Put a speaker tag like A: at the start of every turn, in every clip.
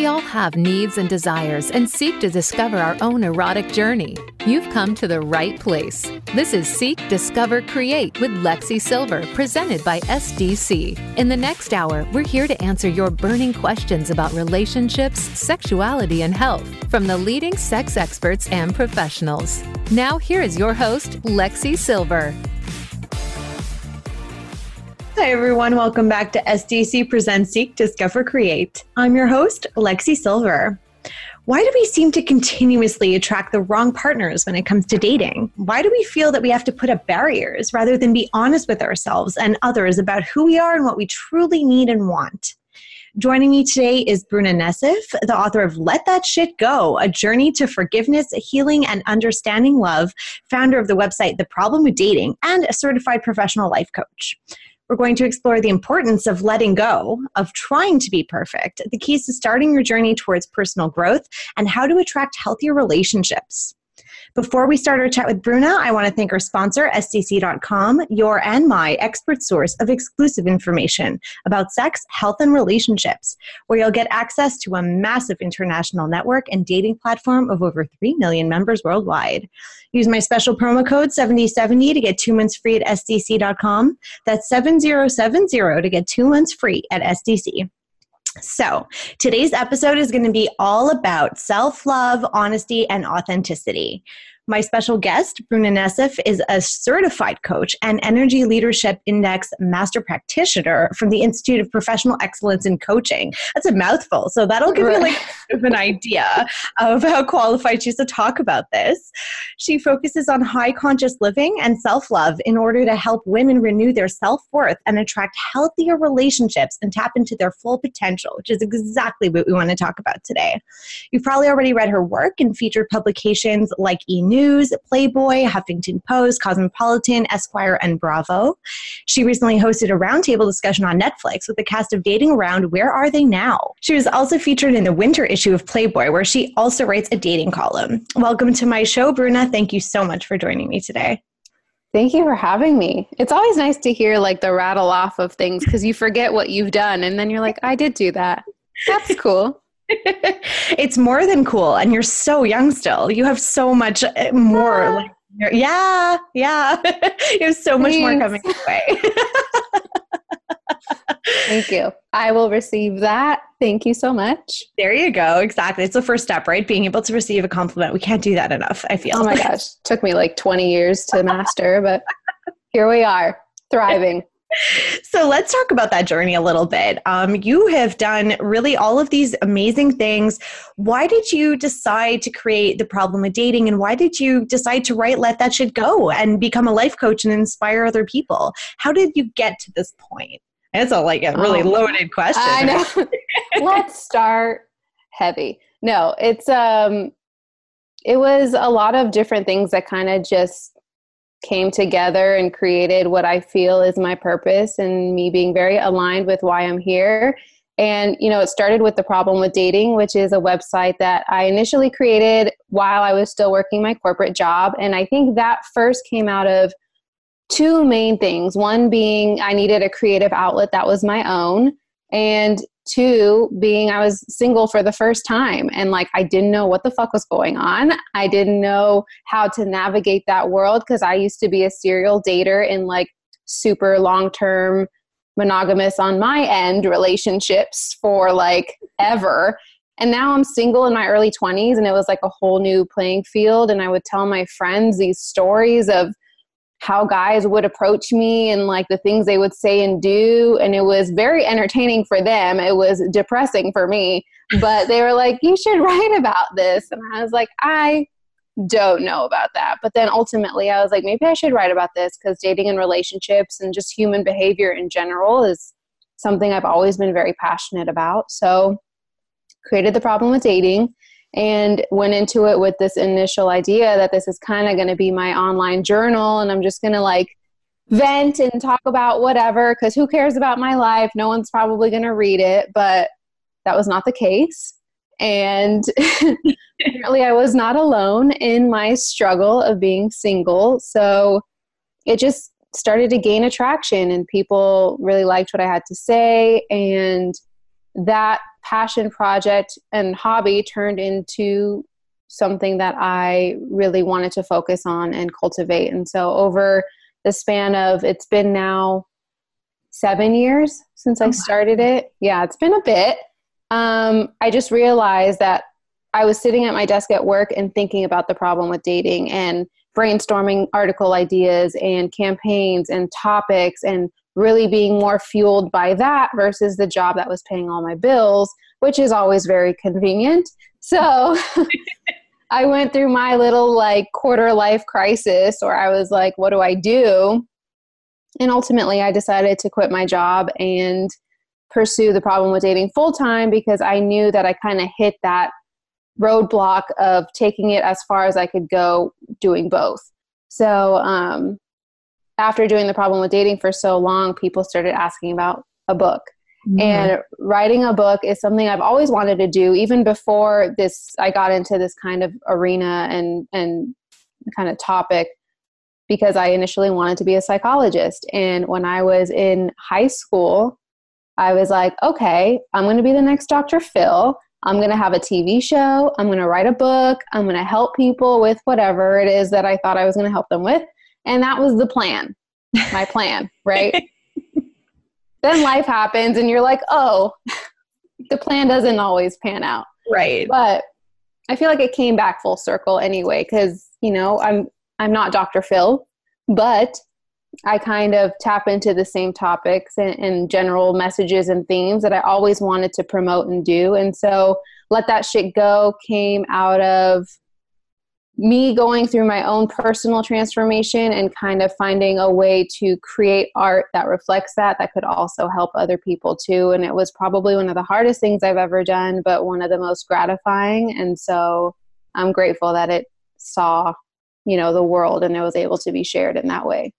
A: We all have needs and desires and seek to discover our own erotic journey. You've come to the right place. This is Seek, Discover, Create with Lexi Silver, presented by SDC. In the next hour, we're here to answer your burning questions about relationships, sexuality, and health from the leading sex experts and professionals. Now, here is your host, Lexi Silver.
B: Hi, everyone. Welcome back to SDC Presents Seek, Discover, Create. I'm your host, Lexi Silver. Why do we seem to continuously attract the wrong partners when it comes to dating? Why do we feel that we have to put up barriers rather than be honest with ourselves and others about who we are and what we truly need and want? Joining me today is Bruna Nessif, the author of Let That Shit Go A Journey to Forgiveness, Healing, and Understanding Love, founder of the website The Problem with Dating, and a certified professional life coach. We're going to explore the importance of letting go, of trying to be perfect, the keys to starting your journey towards personal growth, and how to attract healthier relationships. Before we start our chat with Bruna, I want to thank our sponsor, SDC.com, your and my expert source of exclusive information about sex, health, and relationships, where you'll get access to a massive international network and dating platform of over 3 million members worldwide. Use my special promo code 7070 to get two months free at SDC.com. That's 7070 to get two months free at SDC. So, today's episode is going to be all about self love, honesty, and authenticity. My special guest, Bruna Nessif, is a certified coach and Energy Leadership Index master practitioner from the Institute of Professional Excellence in Coaching. That's a mouthful, so that'll give you like an idea of how qualified she is to talk about this. She focuses on high conscious living and self love in order to help women renew their self worth and attract healthier relationships and tap into their full potential, which is exactly what we want to talk about today. You've probably already read her work and featured publications like E News News, Playboy, Huffington Post, Cosmopolitan, Esquire, and Bravo. She recently hosted a roundtable discussion on Netflix with the cast of Dating Around Where Are They Now? She was also featured in the winter issue of Playboy, where she also writes a dating column. Welcome to my show, Bruna. Thank you so much for joining me today.
C: Thank you for having me. It's always nice to hear like the rattle off of things because you forget what you've done and then you're like, I did do that. That's cool.
B: it's more than cool and you're so young still you have so much uh, more ah. like, yeah yeah you have so much Thanks. more coming your way
C: Thank you. I will receive that. Thank you so much.
B: There you go. Exactly. It's the first step, right? Being able to receive a compliment. We can't do that enough, I feel.
C: Oh my gosh. Took me like 20 years to master, but here we are, thriving
B: so let's talk about that journey a little bit. Um, you have done really all of these amazing things. Why did you decide to create the problem of dating, and why did you decide to write "Let That Shit Go" and become a life coach and inspire other people? How did you get to this point? It's a like a really oh, loaded question.
C: I know. let's start heavy. No, it's um, it was a lot of different things that kind of just came together and created what I feel is my purpose and me being very aligned with why I'm here. And, you know, it started with the problem with dating, which is a website that I initially created while I was still working my corporate job. And I think that first came out of two main things. One being I needed a creative outlet that was my own. And two being i was single for the first time and like i didn't know what the fuck was going on. I didn't know how to navigate that world because i used to be a serial dater in like super long term monogamous on my end relationships for like ever. And now i'm single in my early 20s and it was like a whole new playing field and i would tell my friends these stories of how guys would approach me and like the things they would say and do and it was very entertaining for them. It was depressing for me but they were like you should write about this. And i was like i don't know about that. But then ultimately i was like maybe i should write about this because dating and relationships and just human behavior in general is something i've always been very passionate about. So created the problem with dating and went into it with this initial idea that this is kind of going to be my online journal and I'm just going to like vent and talk about whatever because who cares about my life? No one's probably going to read it, but that was not the case. And apparently, I was not alone in my struggle of being single. So it just started to gain attraction, and people really liked what I had to say. And that passion project and hobby turned into something that I really wanted to focus on and cultivate. And so over the span of it's been now seven years since I started it. Yeah, it's been a bit. Um, I just realized that I was sitting at my desk at work and thinking about the problem with dating and brainstorming article ideas and campaigns and topics and really being more fueled by that versus the job that was paying all my bills, which is always very convenient. So I went through my little like quarter life crisis where I was like, what do I do? And ultimately, I decided to quit my job and pursue the problem with dating full time because I knew that I kind of hit that roadblock of taking it as far as I could go doing both. So, um, after doing the problem with dating for so long, people started asking about a book. Mm-hmm. And writing a book is something I've always wanted to do, even before this. I got into this kind of arena and and kind of topic because I initially wanted to be a psychologist. And when I was in high school, I was like, okay, I'm going to be the next Dr. Phil. I'm going to have a TV show. I'm going to write a book. I'm going to help people with whatever it is that I thought I was going to help them with. And that was the plan, my plan, right? then life happens and you're like, oh, the plan doesn't always pan out.
B: Right.
C: But I feel like it came back full circle anyway, because, you know, I'm I'm not Dr. Phil, but I kind of tap into the same topics and, and, general messages and themes that I always wanted to promote and do. And so, Let That Shit Go came out of me going through my own personal transformation and kind of finding a way to create art that reflects that, that could also help other people too. And it was probably one of the hardest things I've ever done, but one of the most gratifying. And so, I'm grateful that it saw you know the world and it was able to be shared in that way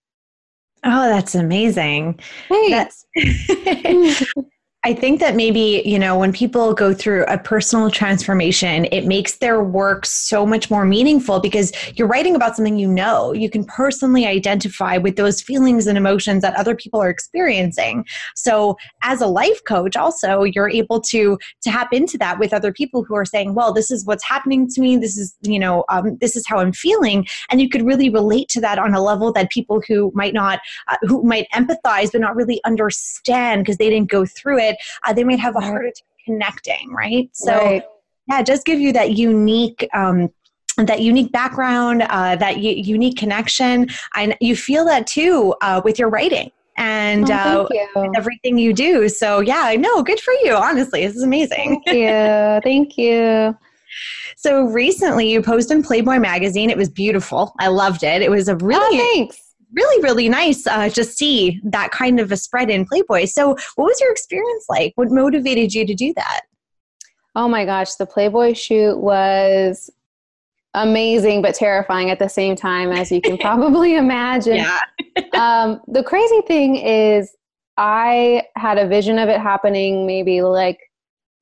B: oh that's amazing Thanks. that's I think that maybe, you know, when people go through a personal transformation, it makes their work so much more meaningful because you're writing about something you know. You can personally identify with those feelings and emotions that other people are experiencing. So, as a life coach, also, you're able to tap into that with other people who are saying, well, this is what's happening to me. This is, you know, um, this is how I'm feeling. And you could really relate to that on a level that people who might not, uh, who might empathize but not really understand because they didn't go through it uh, they might have a harder time connecting, right? So, right. yeah, just give you that unique. Um, that unique background, uh, that y- unique connection, and you feel that too uh, with your writing and oh, uh, everything you do. So yeah, I know. Good for you. Honestly, this is amazing.
C: Thank you. Thank you.
B: So recently, you posted in Playboy magazine. It was beautiful. I loved it. It was a really
C: oh, thanks
B: really, really nice uh, to see that kind of a spread in Playboy. So, what was your experience like? What motivated you to do that?
C: Oh my gosh, the Playboy shoot was amazing but terrifying at the same time, as you can probably imagine.
B: Yeah.
C: um, the crazy thing is, I had a vision of it happening maybe like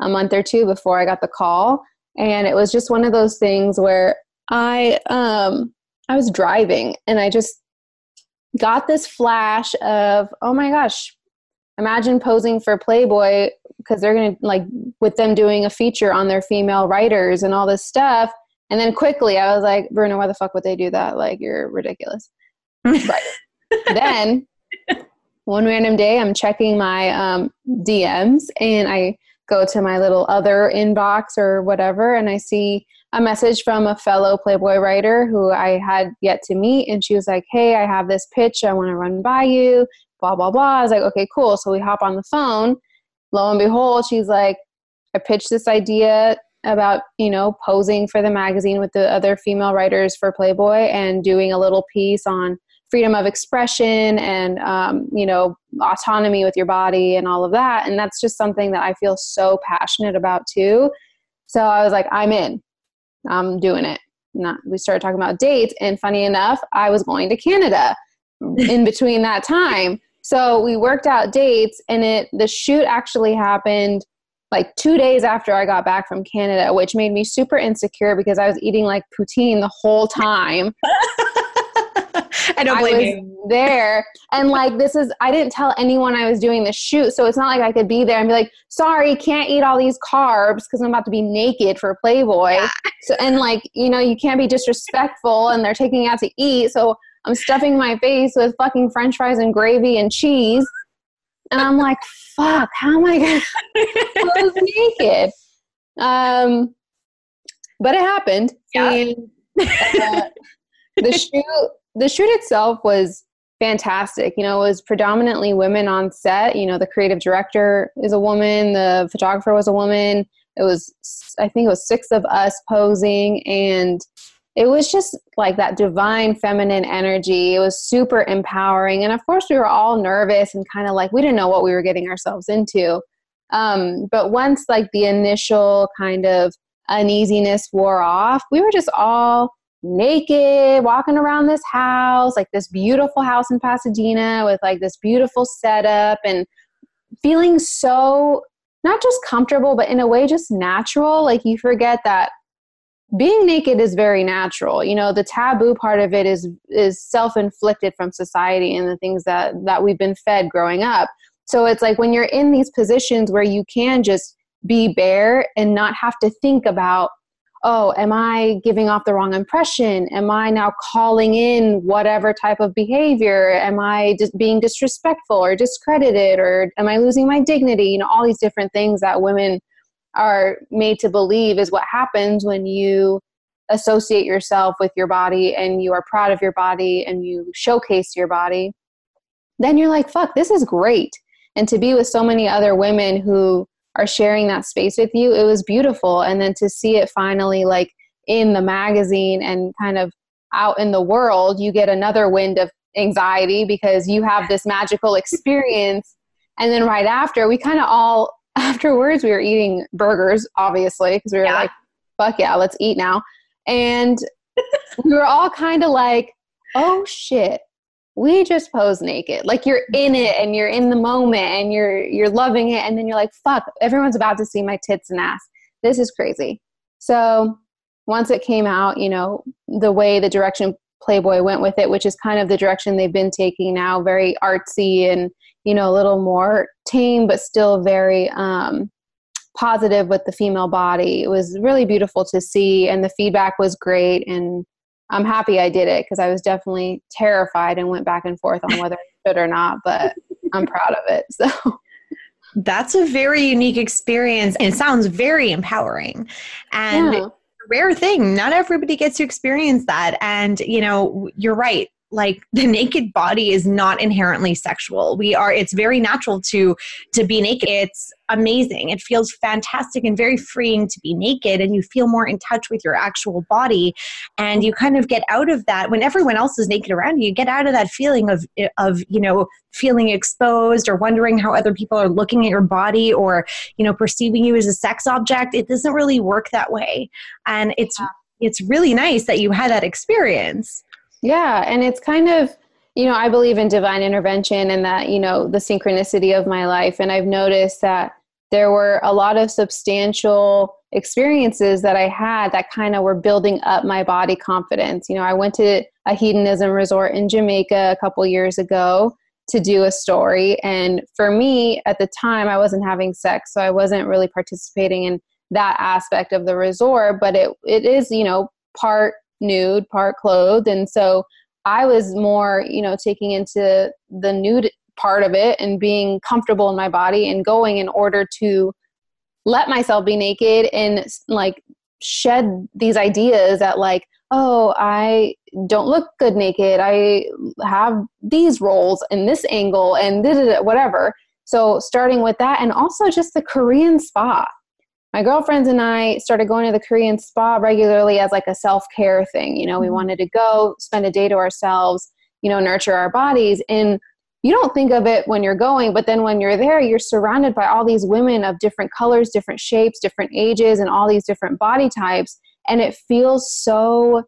C: a month or two before I got the call. And it was just one of those things where I um I was driving and I just got this flash of, oh my gosh, imagine posing for Playboy because they're going to, like, with them doing a feature on their female writers and all this stuff. And then quickly I was like, Bruna, why the fuck would they do that? Like, you're ridiculous. right. then one random day I'm checking my um, DMs and I go to my little other inbox or whatever and I see a message from a fellow Playboy writer who I had yet to meet. And she was like, Hey, I have this pitch I want to run by you, blah, blah, blah. I was like, Okay, cool. So we hop on the phone. Lo and behold, she's like, I pitched this idea about, you know, posing for the magazine with the other female writers for Playboy and doing a little piece on freedom of expression and um, you know autonomy with your body and all of that and that's just something that i feel so passionate about too so i was like i'm in I'm doing it. Not, we started talking about dates, and funny enough, I was going to Canada in between that time. So we worked out dates, and it the shoot actually happened like two days after I got back from Canada, which made me super insecure because I was eating like poutine the whole time.
B: I don't blame
C: I was
B: you.
C: there. And like, this is, I didn't tell anyone I was doing the shoot. So it's not like I could be there and be like, sorry, can't eat all these carbs because I'm about to be naked for Playboy. Yeah. So, and like, you know, you can't be disrespectful and they're taking out to eat. So I'm stuffing my face with fucking french fries and gravy and cheese. And I'm like, fuck, how am I going to close naked? Um, but it happened. Yeah. And, uh, the shoot, the shoot itself was fantastic. You know, it was predominantly women on set. You know, the creative director is a woman, the photographer was a woman. It was, I think it was six of us posing, and it was just like that divine feminine energy. It was super empowering. And of course, we were all nervous and kind of like we didn't know what we were getting ourselves into. Um, but once like the initial kind of uneasiness wore off, we were just all naked walking around this house, like this beautiful house in Pasadena with like this beautiful setup and feeling so not just comfortable, but in a way just natural. Like you forget that being naked is very natural you know the taboo part of it is is self-inflicted from society and the things that that we've been fed growing up so it's like when you're in these positions where you can just be bare and not have to think about oh am i giving off the wrong impression? Am i now calling in whatever type of behavior? Am i just being disrespectful or discredited or am i losing my dignity? You know all these different things that women are made to believe is what happens when you associate yourself with your body and you are proud of your body and you showcase your body, then you're like, fuck, this is great. And to be with so many other women who are sharing that space with you, it was beautiful. And then to see it finally like in the magazine and kind of out in the world, you get another wind of anxiety because you have this magical experience. And then right after, we kind of all afterwards we were eating burgers obviously because we were yeah. like fuck yeah let's eat now and we were all kind of like oh shit we just pose naked. Like you're in it and you're in the moment and you're you're loving it. And then you're like fuck everyone's about to see my tits and ass. This is crazy. So once it came out you know the way the direction playboy went with it which is kind of the direction they've been taking now very artsy and you know a little more tame but still very um, positive with the female body. It was really beautiful to see and the feedback was great. And i'm happy i did it because i was definitely terrified and went back and forth on whether i should or not but i'm proud of it so.
B: That's a very unique experience and it sounds very empowering. And yeah. rare thing not everybody gets to experience that. And you know you're right like the naked body is not inherently sexual. We are it's very natural to to be naked. It's amazing. It feels fantastic and very freeing to be naked and you feel more in touch with your actual body and you kind of get out of that. When everyone else is naked around you you get out of that feeling of of you know feeling exposed or wondering how other people are looking at your body or you know perceiving you as a sex object. It doesn't really work that way. And it's it's really nice that you had that experience
C: yeah, and it's kind of, you know, I believe in divine intervention and that, you know, the synchronicity of my life. And I've noticed that there were a lot of substantial experiences that I had that kind of were building up my body confidence. You know, I went to a hedonism resort in Jamaica a couple years ago to do a story. And for me, at the time, I wasn't having sex, so I wasn't really participating in that aspect of the resort. But it it is, you know, part nude, part clothed. And so I was more, you know, taking into the nude part of it and being comfortable in my body and going in order to let myself be naked and like shed these ideas that like oh i don't look good naked. I have these rolls in this angle and whatever. So starting with that and also just the korean spa my girlfriends and I started going to the Korean spa regularly as like a self care thing. You know, we mm-hmm. wanted to go spend a day to ourselves, you know, nurture our bodies. And you don't think of it when you're going, but then when you're there, you're surrounded by all these women of different colors, different shapes, different ages, and all these different body types. And it feels so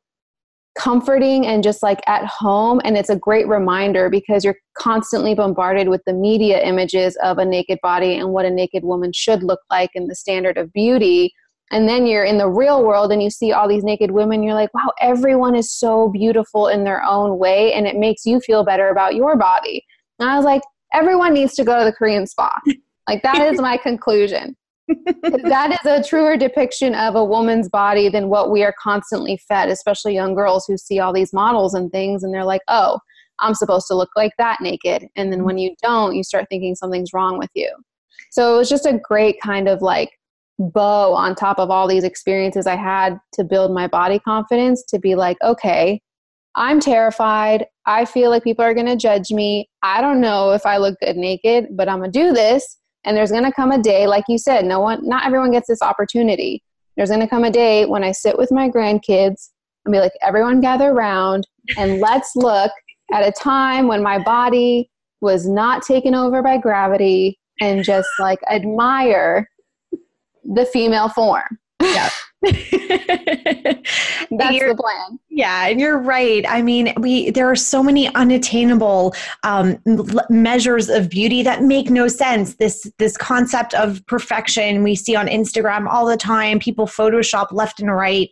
C: comforting and just like at home. And it's a great reminder because you're constantly bombarded with the media images of a naked body and what a naked woman should look like and the standard of beauty. and then you're in the real world and you see all these naked women you're like wow everyone is so beautiful in their own way and it makes you feel better about your body and i was like everyone needs to go to the korean spa like that is my conclusion that is a truer depiction of a woman's body than what we are constantly fed especially young girls who see all these models and things and they're like oh i'm supposed to look like that naked and then when you don't you start thinking something's wrong with you so it was just a great kind of like bow on top of all these experiences I had to build my body confidence to be like, okay, I'm terrified. I feel like people are going to judge me. I don't know if I look good naked, but I'm going to do this. And there's going to come a day, like you said, no one, not everyone gets this opportunity. There's going to come a day when I sit with my grandkids and be like, everyone gather around and let's look at a time when my body was not taken over by gravity and just like admire the female form.
B: Yeah.
C: That's the plan.
B: Yeah, and you're right. I mean, we there are so many unattainable um, measures of beauty that make no sense. This this concept of perfection we see on Instagram all the time. People Photoshop left and right.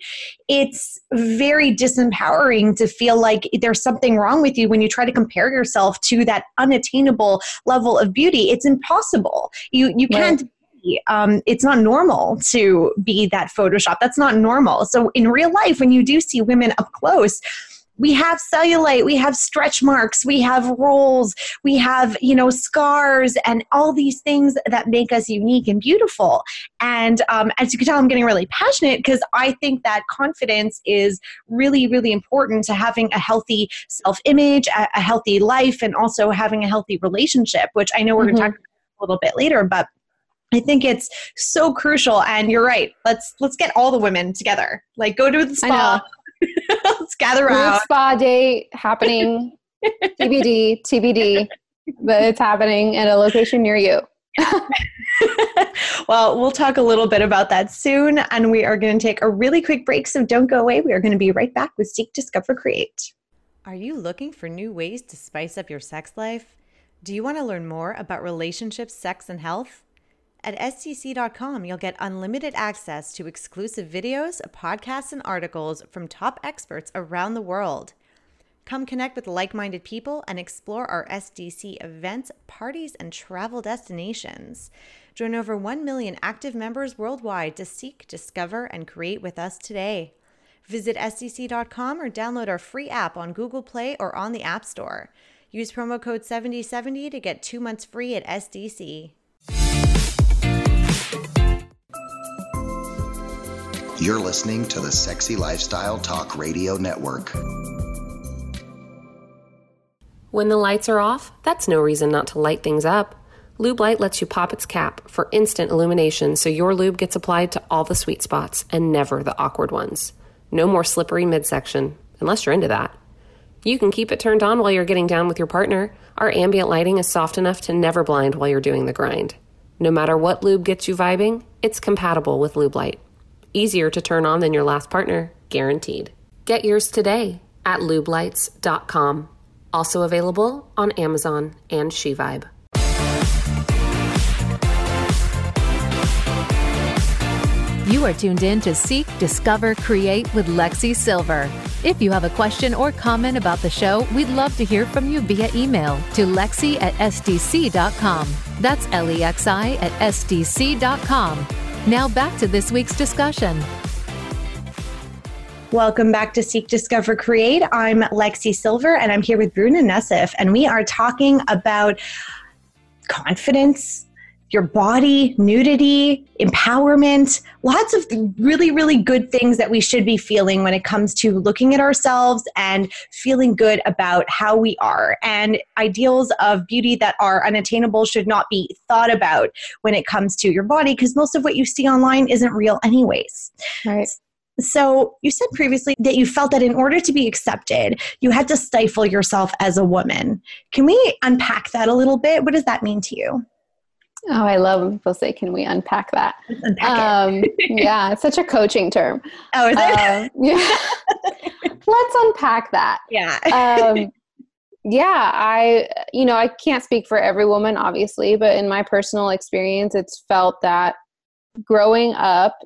B: It's very disempowering to feel like there's something wrong with you when you try to compare yourself to that unattainable level of beauty. It's impossible. You you can't um, it's not normal to be that Photoshop. That's not normal. So in real life, when you do see women up close, we have cellulite we have stretch marks we have rolls we have you know scars and all these things that make us unique and beautiful and um, as you can tell i'm getting really passionate because i think that confidence is really really important to having a healthy self-image a, a healthy life and also having a healthy relationship which i know we're mm-hmm. going to talk a little bit later but I think it's so crucial and you're right. Let's let's get all the women together. Like go to the spa. let's gather around.
C: Spa day happening TBD, TBD, but it's happening at a location near you.
B: well, we'll talk a little bit about that soon and we are going to take a really quick break so don't go away. We are going to be right back with Seek Discover Create.
A: Are you looking for new ways to spice up your sex life? Do you want to learn more about relationships, sex and health? At SDC.com, you'll get unlimited access to exclusive videos, podcasts, and articles from top experts around the world. Come connect with like minded people and explore our SDC events, parties, and travel destinations. Join over 1 million active members worldwide to seek, discover, and create with us today. Visit SDC.com or download our free app on Google Play or on the App Store. Use promo code 7070 to get two months free at SDC.
D: You're listening to the Sexy Lifestyle Talk Radio Network.
E: When the lights are off, that's no reason not to light things up. Lube Light lets you pop its cap for instant illumination so your lube gets applied to all the sweet spots and never the awkward ones. No more slippery midsection, unless you're into that. You can keep it turned on while you're getting down with your partner. Our ambient lighting is soft enough to never blind while you're doing the grind. No matter what lube gets you vibing, it's compatible with Lube Light. Easier to turn on than your last partner, guaranteed. Get yours today at lubelights.com. Also available on Amazon and SheVibe.
A: You are tuned in to Seek, Discover, Create with Lexi Silver. If you have a question or comment about the show, we'd love to hear from you via email to lexi at sdc.com. That's L E X I at sdc.com. Now back to this week's discussion.
B: Welcome back to Seek, Discover, Create. I'm Lexi Silver and I'm here with Bruna Nessif, and we are talking about confidence, your body, nudity, empowerment, lots of really, really good things that we should be feeling when it comes to looking at ourselves and feeling good about how we are. And ideals of beauty that are unattainable should not be thought about when it comes to your body because most of what you see online isn't real, anyways.
C: Right.
B: So, you said previously that you felt that in order to be accepted, you had to stifle yourself as a woman. Can we unpack that a little bit? What does that mean to you?
C: Oh, I love when people say, "Can we unpack that?"
B: Unpack um,
C: yeah, it's such a coaching term.
B: Oh, is it?
C: Um, yeah. Let's unpack that.
B: Yeah.
C: um, yeah, I, you know, I can't speak for every woman, obviously, but in my personal experience, it's felt that growing up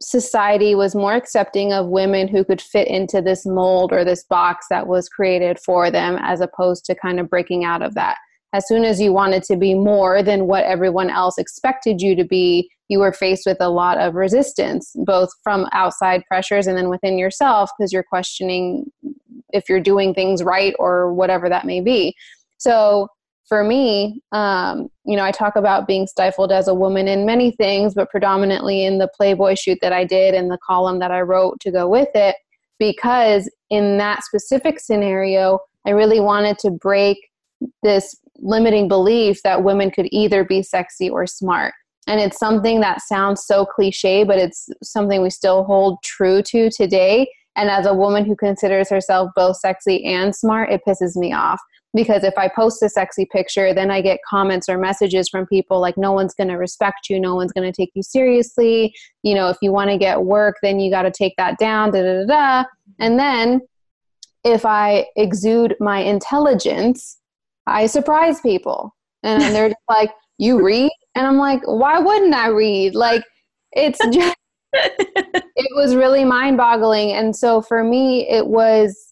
C: society was more accepting of women who could fit into this mold or this box that was created for them as opposed to kind of breaking out of that as soon as you wanted to be more than what everyone else expected you to be you were faced with a lot of resistance both from outside pressures and then within yourself because you're questioning if you're doing things right or whatever that may be. So for me, um, you know, I talk about being stifled as a woman in many things, but predominantly in the Playboy shoot that I did and the column that I wrote to go with it, because in that specific scenario, I really wanted to break this limiting belief that women could either be sexy or smart. And it's something that sounds so cliche, but it's something we still hold true to today. And as a woman who considers herself both sexy and smart, it pisses me off because if I post a sexy picture, then I get comments or messages from people like, no one's going to respect you, no one's going to take you seriously. You know, if you want to get work, then you got to take that down, da da da da. And then if I exude my intelligence, I surprise people. And they're just like, you read? And I'm like, why wouldn't I read? Like, it's just, it was really mind boggling. And so for me, it was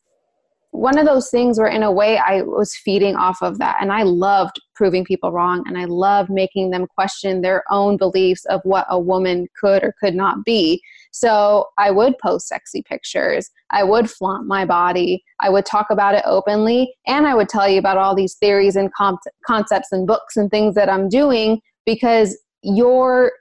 C: one of those things where in a way I was feeding off of that and I loved proving people wrong and I loved making them question their own beliefs of what a woman could or could not be. So I would post sexy pictures. I would flaunt my body. I would talk about it openly and I would tell you about all these theories and concepts and books and things that I'm doing because your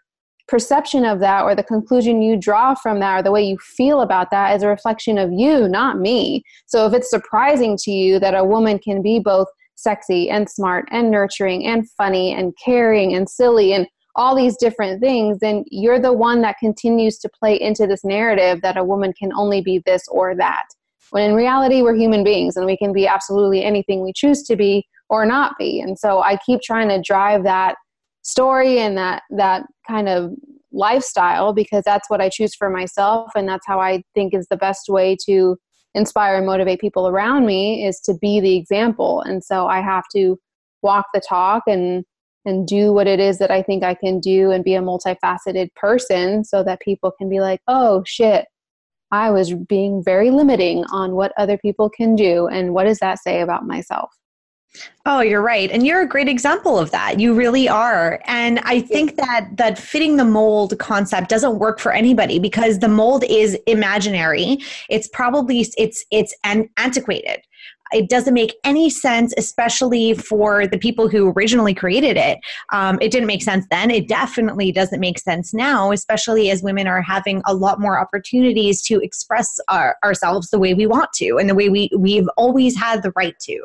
C: perception of that or the conclusion you draw from that or the way you feel about that is a reflection of you, not me. So if it's surprising to you that a woman can be both sexy and smart and nurturing and funny and caring and silly and all these different things, then you're the one that continues to play into this narrative that a woman can only be this or that. When in reality, we're human beings and we can be absolutely anything we choose to be or not be. And so I keep trying to drive that story and that that kind of lifestyle because that's what I choose for myself and that's how I think is the best way to inspire and motivate people around me is to be the example and so I have to walk the talk and and do what it is that I think I can do and be a multifaceted person so that people can be like, "Oh shit, I was being very limiting on what other people can do and what does that say about myself?"
B: Oh, you're right. And you're a great example of that. You really are. And I think that that fitting the mold concept doesn't work for anybody because the mold is imaginary. It's probably it's it's an antiquated it doesn't make any sense, especially for the people who originally created it. Um, it didn't make sense then. It definitely doesn't make sense now, especially as women are having a lot more opportunities to express our, ourselves the way we want to and the way we, we've always had the right to,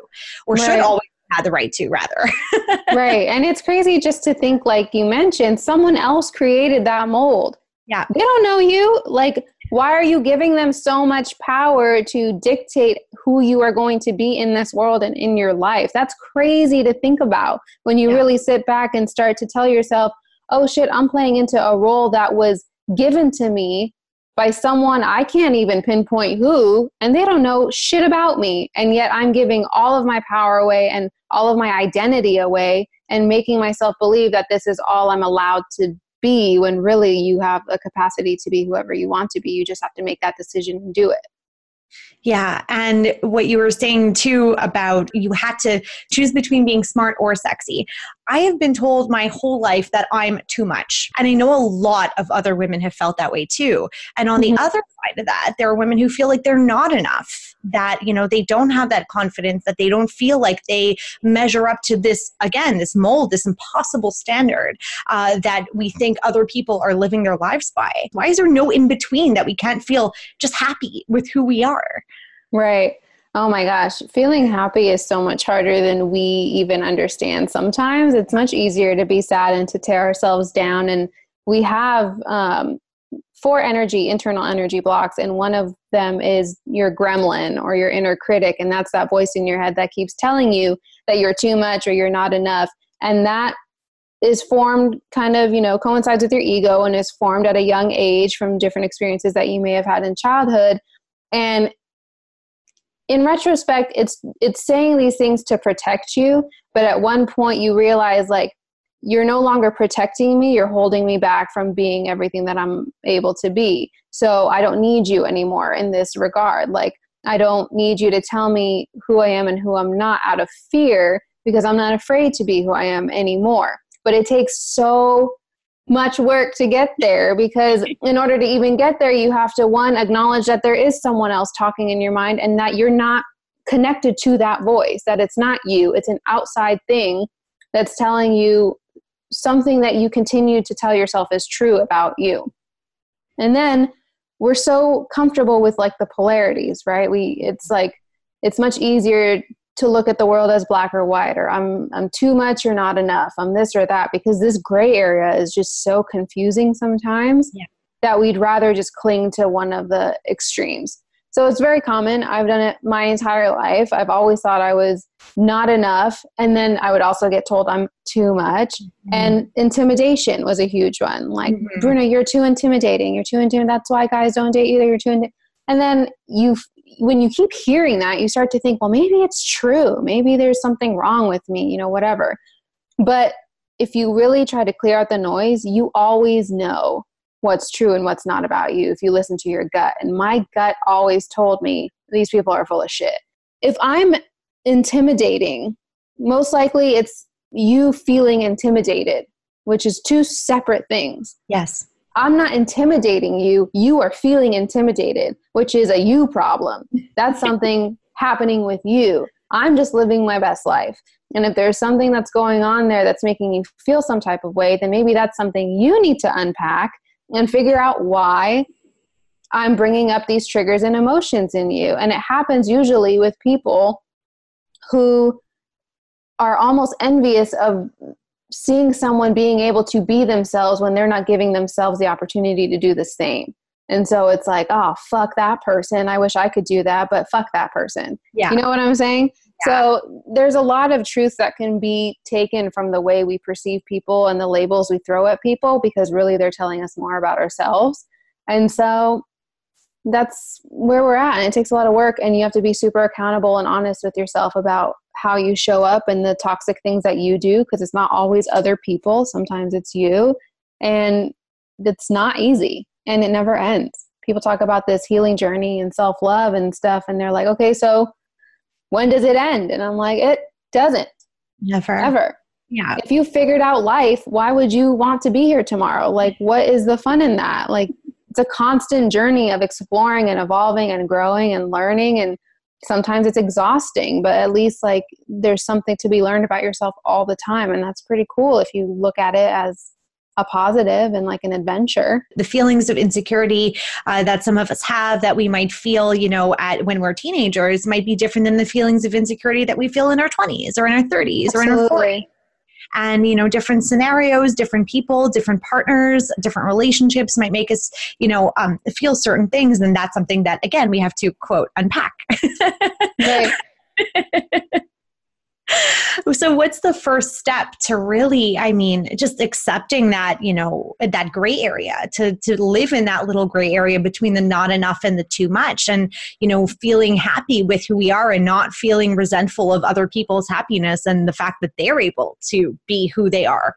B: or right. should always had the right to rather.
C: right. And it's crazy just to think, like you mentioned, someone else created that mold.
B: Yeah.
C: They don't know you. Like, why are you giving them so much power to dictate who you are going to be in this world and in your life? That's crazy to think about when you yeah. really sit back and start to tell yourself, oh shit, I'm playing into a role that was given to me by someone I can't even pinpoint who, and they don't know shit about me. And yet I'm giving all of my power away and all of my identity away and making myself believe that this is all I'm allowed to be when really you have a capacity to be whoever you want to be. You just have to make that decision and do it.
B: Yeah. And what you were saying too about you had to choose between being smart or sexy. I have been told my whole life that I'm too much. And I know a lot of other women have felt that way too. And on mm-hmm. the other side of that, there are women who feel like they're not enough, that, you know, they don't have that confidence, that they don't feel like they measure up to this, again, this mold, this impossible standard uh, that we think other people are living their lives by. Why is there no in between that we can't feel just happy with who we are?
C: Right. Oh my gosh, feeling happy is so much harder than we even understand. Sometimes it's much easier to be sad and to tear ourselves down. And we have um, four energy, internal energy blocks, and one of them is your gremlin or your inner critic. And that's that voice in your head that keeps telling you that you're too much or you're not enough. And that is formed kind of, you know, coincides with your ego and is formed at a young age from different experiences that you may have had in childhood. And in retrospect it's it's saying these things to protect you but at one point you realize like you're no longer protecting me you're holding me back from being everything that i'm able to be. So i don't need you anymore in this regard. Like i don't need you to tell me who i am and who i'm not out of fear because i'm not afraid to be who i am anymore. But it takes so much work to get there because in order to even get there you have to one acknowledge that there is someone else talking in your mind and that you're not connected to that voice that it's not you it's an outside thing that's telling you something that you continue to tell yourself is true about you. And then we're so comfortable with like the polarities, right? We it's like it's much easier to look at the world as black or white or I'm I'm too much or not enough. I'm this or that because this gray area is just so confusing sometimes yeah. that we'd rather just cling to one of the extremes. So it's very common. I've done it my entire life. I've always thought I was not enough. And then I would also get told I'm too much. Mm-hmm. And intimidation was a huge one. Like, mm-hmm. Bruna, you're too intimidating. You're too intimidating. That's why guys don't date you. You're too intimidating. And then you, when you keep hearing that, you start to think, well, maybe it's true. Maybe there's something wrong with me, you know, whatever. But if you really try to clear out the noise, you always know what's true and what's not about you if you listen to your gut. And my gut always told me these people are full of shit. If I'm intimidating, most likely it's you feeling intimidated, which is two separate things.
B: Yes.
C: I'm not intimidating you. You are feeling intimidated, which is a you problem. That's something happening with you. I'm just living my best life. And if there's something that's going on there that's making you feel some type of way, then maybe that's something you need to unpack and figure out why I'm bringing up these triggers and emotions in you. And it happens usually with people who are almost envious of seeing someone being able to be themselves when they're not giving themselves the opportunity to do the same. And so it's like, oh, fuck that person. I wish I could do that, but fuck that person. Yeah. You know what I'm saying? So there's a lot of truth that can be taken from the way we perceive people and the labels we throw at people because really they're telling us more about ourselves. And so that's where we're at. And it takes a lot of work, and you have to be super accountable and honest with yourself about how you show up and the toxic things that you do because it's not always other people, sometimes it's you. And it's not easy and it never ends. People talk about this healing journey and self love and stuff, and they're like, okay, so when does it end? And I'm like, it doesn't.
B: Never.
C: Ever.
B: Yeah.
C: If you figured out life, why would you want to be here tomorrow? Like, what is the fun in that? Like, it's a constant journey of exploring and evolving and growing and learning. And sometimes it's exhausting, but at least, like, there's something to be learned about yourself all the time. And that's pretty cool if you look at it as a positive and like an adventure.
B: The feelings of insecurity uh, that some of us have that we might feel, you know, at when we're teenagers might be different than the feelings of insecurity that we feel in our 20s or in our 30s Absolutely. or in our 40s. And, you know, different scenarios, different people, different partners, different relationships might make us, you know, um, feel certain things. And that's something that, again, we have to, quote, unpack. right. so what's the first step to really i mean just accepting that you know that gray area to to live in that little gray area between the not enough and the too much? And you know feeling happy with who we are and not feeling resentful of other people's happiness and the fact that they're able to be who they are.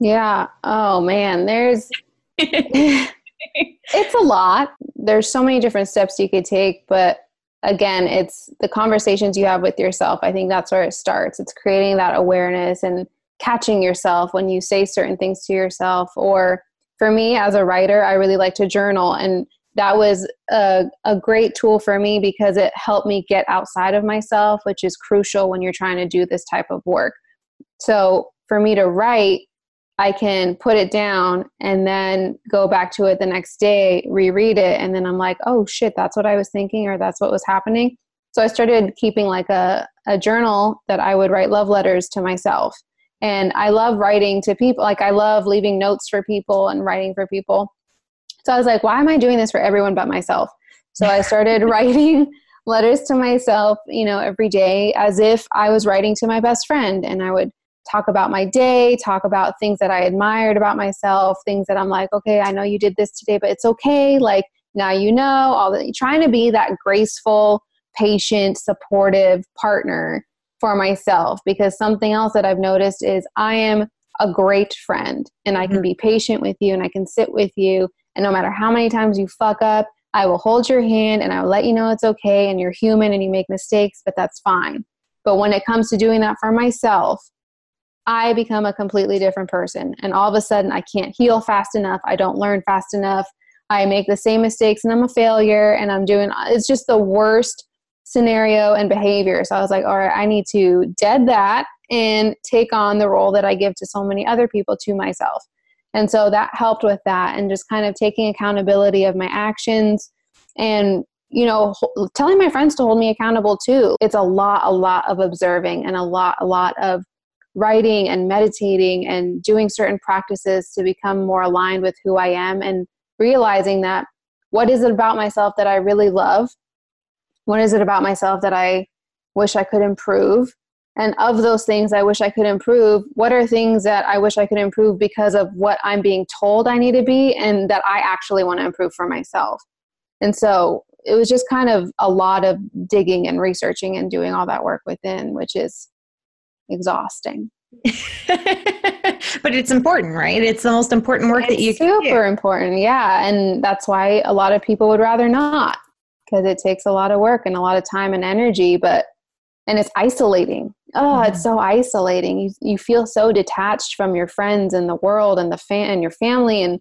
C: Yeah. Oh man. There's it's a lot. There's so many different steps you could take but again it's the conversations you have with yourself. I think that's where it starts. It's creating that awareness and catching yourself when you say certain things to yourself. Or for me as a writer i really like to journal and that was a, a great tool for me because it helped me get outside of myself which is crucial when you're trying to do this type of work. So for me to write I can put it down and then go back to it the next day, reread it, and then I'm like, oh shit, that's what I was thinking or that's what was happening. So I started keeping like a, a journal that I would write love letters to myself. And I love writing to people. Like I love leaving notes for people and writing for people. So I was like, why am I doing this for everyone but myself? So I started writing letters to myself, you know, every day as if I was writing to my best friend. And I would talk about my day, talk about things that I admired about myself, things that I'm like, okay, I know you did this today, but it's okay. Like now you know, all the trying to be that graceful, patient, supportive partner for myself because something else that I've noticed is I am a great friend and I can mm-hmm. be patient with you and I can sit with you. And no matter how many times you fuck up, I will hold your hand and I will let you know it's okay and you're human and you make mistakes, but that's fine. But when it comes to doing that for myself, I become a completely different person. And all of a sudden, I can't heal fast enough. I don't learn fast enough. I make the same mistakes and I'm a failure and I'm doing it's just the worst scenario and behavior. So I was like, all right, I need to dead that and take on the role that I give to so many other people to myself. And so that helped with that and just kind of taking accountability of my actions and you know telling my friends to hold me accountable too. It's a lot a lot of observing and a lot a lot of writing and meditating and doing certain practices to become more aligned with who I am and realizing that what is it about myself that I really love? What is it about myself that I wish I could improve? And of those things I wish I could improve, what are things that I wish I could improve because of what I'm being told I need to be and that I actually want to improve for myself? And so it was just kind of a lot of digging and researching and doing all that work within, which is exhausting.
B: but it's important, right? It's the most important work
C: it's
B: that you
C: super important, yeah. And that's why a lot of people would rather not because it takes a lot of work and a lot of time and energy. But and it's isolating. Oh, mm-hmm. it's so isolating. You you feel so detached from your friends and the world and the fan and your family and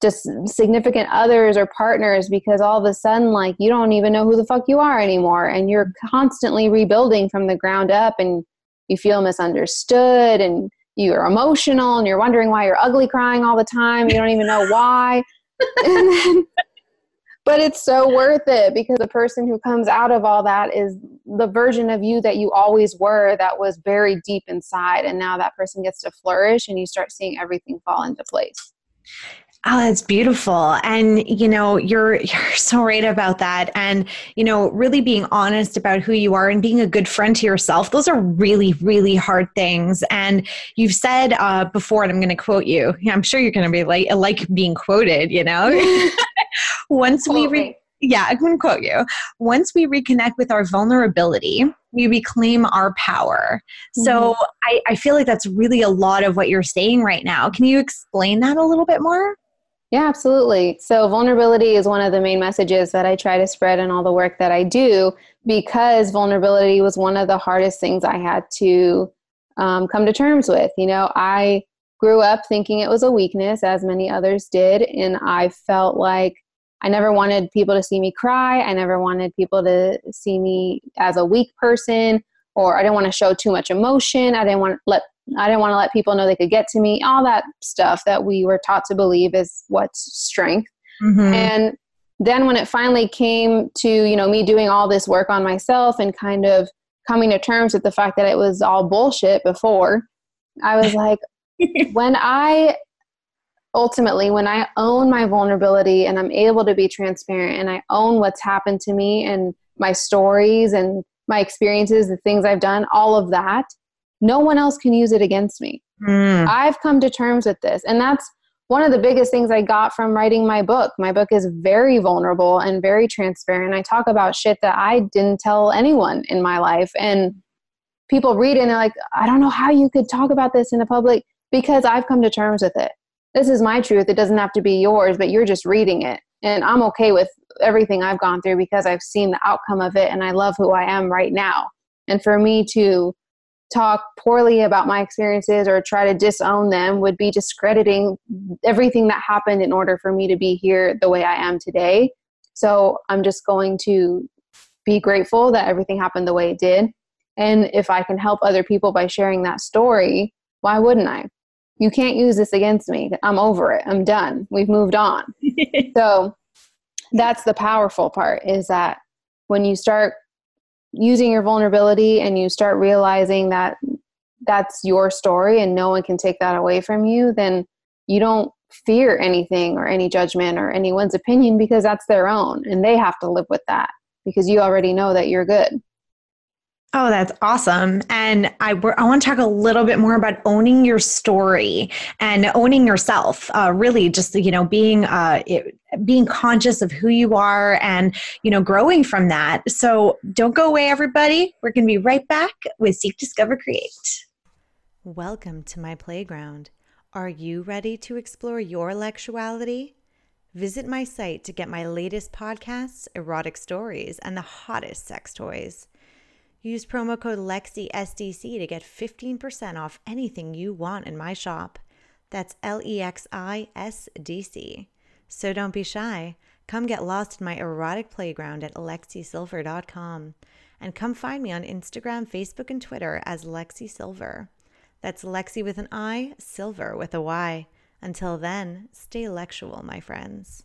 C: just significant others or partners because all of a sudden like you don't even know who the fuck you are anymore and you're constantly rebuilding from the ground up and you feel misunderstood and you're emotional and you're wondering why you're ugly crying all the time you don't even know why. Then, but it's so worth it because the person who comes out of all that is the version of you that you always were that was buried deep inside. And now that person gets to flourish and you start seeing everything fall into place
B: Oh, that's beautiful. And you know, you're you're so right about that. And you know, really being honest about who you are and being a good friend to yourself. Those are really, really hard things. And you've said uh, before, and I'm going to quote you. I'm sure you're going to be like like being quoted. You know, once we re- yeah, I'm going to quote you. Once we reconnect with our vulnerability, we reclaim our power. Mm-hmm. So I, I feel like that's really a lot of what you're saying right now. Can you explain that a little bit more?
C: Yeah, absolutely. So, vulnerability is one of the main messages that I try to spread in all the work that I do because vulnerability was one of the hardest things I had to um, come to terms with. You know, I grew up thinking it was a weakness, as many others did, and I felt like I never wanted people to see me cry. I never wanted people to see me as a weak person, or I didn't want to show too much emotion. I didn't want to let I didn't want to let people know they could get to me, all that stuff that we were taught to believe is what's strength. Mm-hmm. And then when it finally came to, you know, me doing all this work on myself and kind of coming to terms with the fact that it was all bullshit before, I was like, when I ultimately, when I own my vulnerability and I'm able to be transparent and I own what's happened to me and my stories and my experiences, the things I've done, all of that, no one else can use it against me. Mm. I've come to terms with this. And that's one of the biggest things I got from writing my book. My book is very vulnerable and very transparent. I talk about shit that I didn't tell anyone in my life. And people read it and they're like, I don't know how you could talk about this in the public because I've come to terms with it. This is my truth. It doesn't have to be yours, but you're just reading it. And I'm okay with everything I've gone through because I've seen the outcome of it and I love who I am right now. And for me to talk poorly about my experiences or try to disown them would be discrediting everything that happened in order for me to be here the way I am today. So I'm just going to be grateful that everything happened the way it did. And if I can help other people by sharing that story, why wouldn't I? You can't use this against me. I'm over it. I'm done. We've moved on. so that's the powerful part is that when you start using your vulnerability and you start realizing that that's your story and no one can take that away from you, then you don't fear anything or any judgment or anyone's opinion because that's their own and they have to live with that because you already know that you're good.
B: Oh, that's awesome. And I, I want to talk a little bit more about owning your story and owning yourself. Uh, really, just you know, being uh, it, being conscious of who you are and you know, growing from that. So don't go away, everybody. We're going to be right back with Seek, Discover, Create. Welcome to my playground. Are you ready to explore your sexuality? Visit my site to get my latest podcasts, erotic stories, and the hottest sex toys. Use promo code LexiSDC to get 15% off anything you want in my shop. That's L E X I S D C. So don't be shy. Come get lost in my erotic playground at lexisilver.com. And come find me on Instagram, Facebook, and Twitter as Lexi Silver. That's Lexi with an I, Silver with a Y. Until then, stay lectual, my friends.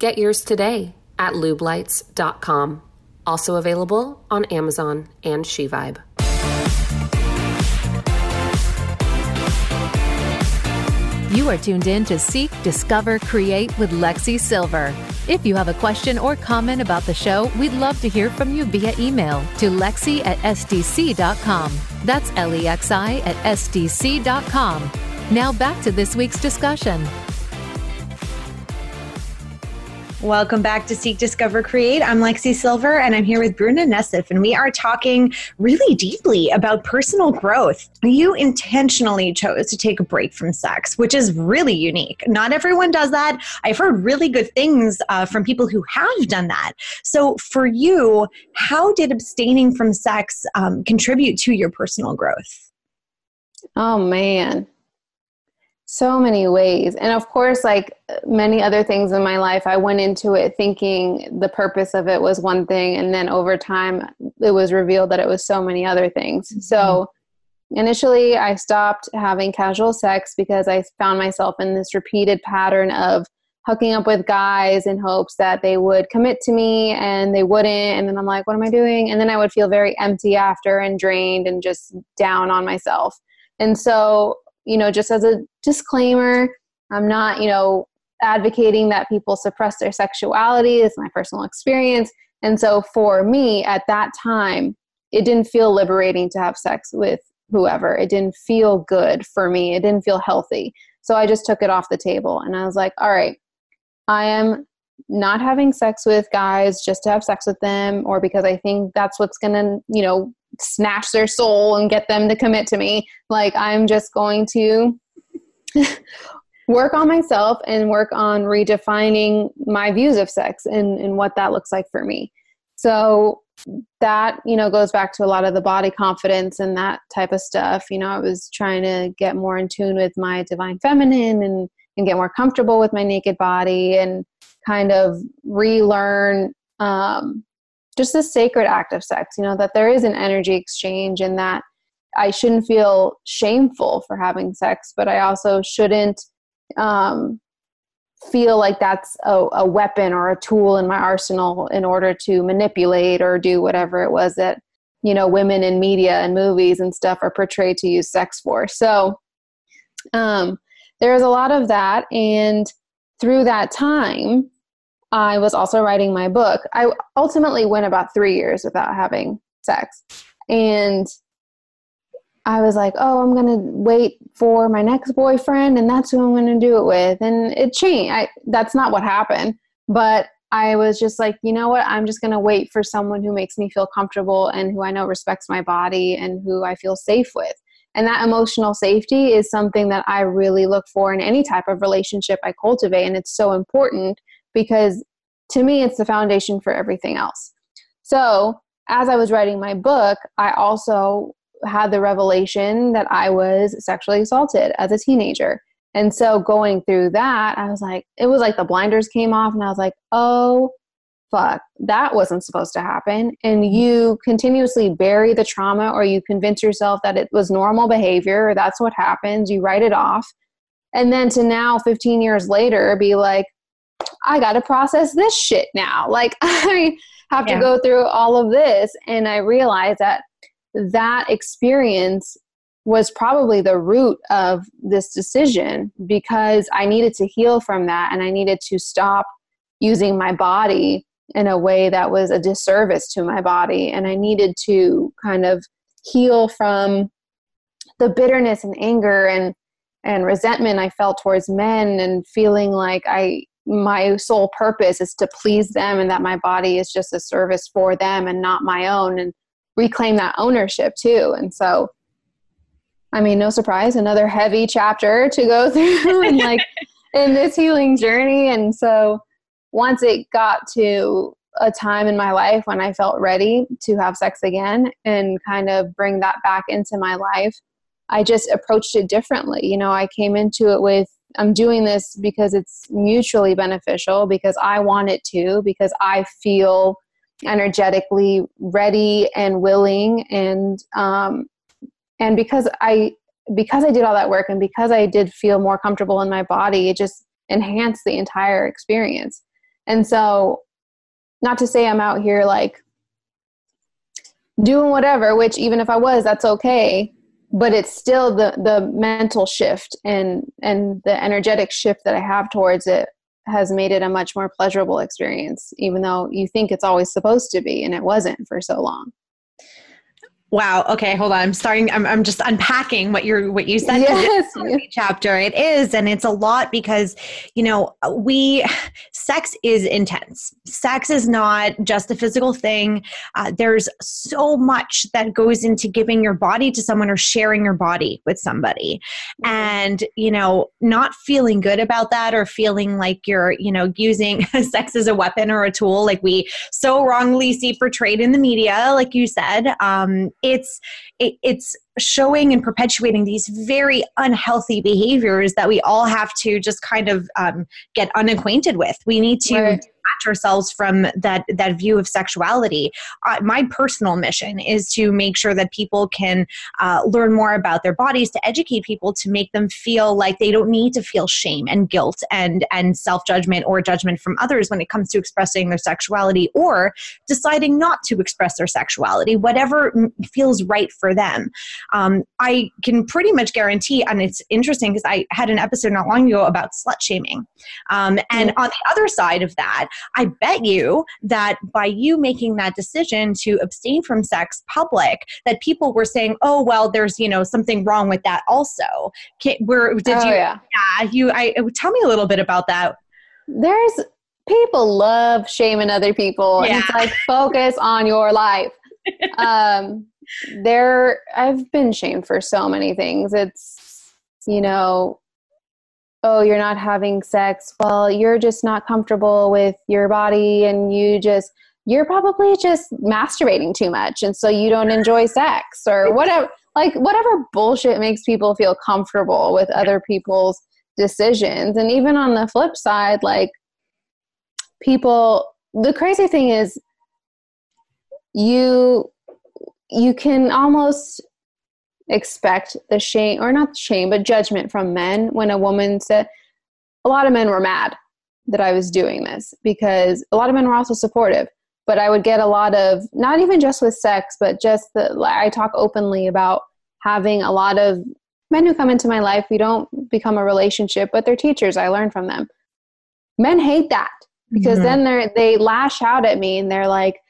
E: Get yours today at lubelights.com. Also available on Amazon and SheVibe.
A: You are tuned in to Seek, Discover, Create with Lexi Silver. If you have a question or comment about the show, we'd love to hear from you via email to lexi at sdc.com. That's L E X I at sdc.com. Now back to this week's discussion.
B: Welcome back to Seek, Discover, Create. I'm Lexi Silver, and I'm here with Bruna Nessif, and we are talking really deeply about personal growth. You intentionally chose to take a break from sex, which is really unique. Not everyone does that. I've heard really good things uh, from people who have done that. So, for you, how did abstaining from sex um, contribute to your personal growth?
C: Oh, man so many ways. And of course like many other things in my life i went into it thinking the purpose of it was one thing and then over time it was revealed that it was so many other things. Mm-hmm. so initially i stopped having casual sex because i found myself in this repeated pattern of hooking up with guys in hopes that they would commit to me and they wouldn't and then i'm like what am i doing? And then i would feel very empty after and drained and just down on myself. And so you know, just as a disclaimer, I'm not, you know, advocating that people suppress their sexuality. It's my personal experience. And so for me at that time, it didn't feel liberating to have sex with whoever. It didn't feel good for me. It didn't feel healthy. So I just took it off the table and I was like, all right, I am not having sex with guys just to have sex with them or because I think that's what's going to, you know, snatch their soul and get them to commit to me. Like, I'm just going to work on myself and work on redefining my views of sex and, and what that looks like for me. So, that you know goes back to a lot of the body confidence and that type of stuff you know i was trying to get more in tune with my divine feminine and and get more comfortable with my naked body and kind of relearn um, just the sacred act of sex, you know, that there is an energy exchange and that I shouldn't feel shameful for having sex, but I also shouldn't um, feel like that's a, a, weapon or a tool in my arsenal in order to manipulate or do whatever it was that, you know, women in media and movies and stuff are portrayed to use sex for. So um, there's a lot of that. And through that time, I was also writing my book. I ultimately went about three years without having sex. And I was like, oh, I'm going to wait for my next boyfriend and that's who I'm going to do it with. And it changed. I, that's not what happened. But I was just like, you know what? I'm just going to wait for someone who makes me feel comfortable and who I know respects my body and who I feel safe with. And that emotional safety is something that I really look for in any type of relationship I cultivate. And it's so important because to me, it's the foundation for everything else. So, as I was writing my book, I also had the revelation that I was sexually assaulted as a teenager. And so going through that, I was like, it was like the blinders came off, and I was like, oh, fuck, that wasn't supposed to happen. And you continuously bury the trauma, or you convince yourself that it was normal behavior, or that's what happens. You write it off. And then to now, 15 years later, be like, I got to process this shit now. Like, I have yeah. to go through all of this. And I realized that that experience was probably the root of this decision because I needed to heal from that and I needed to stop using my body in a way that was a disservice to my body and I needed to kind of heal from the bitterness and anger and and resentment I felt towards men and feeling like I my sole purpose is to please them and that my body is just a service for them and not my own and reclaim that ownership too and so I mean, no surprise, another heavy chapter to go through and like in this healing journey. And so once it got to a time in my life when I felt ready to have sex again and kind of bring that back into my life, I just approached it differently. You know, I came into it with I'm doing this because it's mutually beneficial, because I want it to, because I feel energetically ready and willing and um, and because i because i did all that work and because i did feel more comfortable in my body it just enhanced the entire experience. And so not to say i'm out here like doing whatever which even if i was that's okay but it's still the the mental shift and and the energetic shift that i have towards it has made it a much more pleasurable experience even though you think it's always supposed to be and it wasn't for so long
B: Wow. Okay. Hold on. I'm starting. I'm, I'm just unpacking what you're what you said. Yes. chapter. It is, and it's a lot because you know we sex is intense. Sex is not just a physical thing. Uh, there's so much that goes into giving your body to someone or sharing your body with somebody, mm-hmm. and you know not feeling good about that or feeling like you're you know using sex as a weapon or a tool like we so wrongly see portrayed in the media, like you said. Um, it's it, it's showing and perpetuating these very unhealthy behaviors that we all have to just kind of um, get unacquainted with. We need to right detach ourselves from that that view of sexuality. Uh, my personal mission is to make sure that people can uh, learn more about their bodies, to educate people, to make them feel like they don't need to feel shame and guilt and and self judgment or judgment from others when it comes to expressing their sexuality or deciding not to express their sexuality, whatever feels right for them. Um, I can pretty much guarantee, and it's interesting because I had an episode not long ago about slut shaming, um, and on the other side of that, I bet you that by you making that decision to abstain from sex public, that people were saying, "Oh, well, there's you know something wrong with that." Also, Can, where did oh, you? Yeah. yeah, you. I tell me a little bit about that.
C: There's people love shaming other people, yeah. and it's like focus on your life. um, there, I've been shamed for so many things. It's you know oh, you're not having sex. Well, you're just not comfortable with your body and you just, you're probably just masturbating too much. And so you don't enjoy sex or whatever. Like, whatever bullshit makes people feel comfortable with other people's decisions. And even on the flip side, like, people, the crazy thing is, you you can almost expect the shame or not shame but judgment from men when a woman said a lot of men were mad that I was doing this because a lot of men were also supportive but I would get a lot of not even just with sex but just the I talk openly about having a lot of men who come into my life we don't become a relationship but they're teachers I learn from them men hate that because mm-hmm. then they they lash out at me and they're like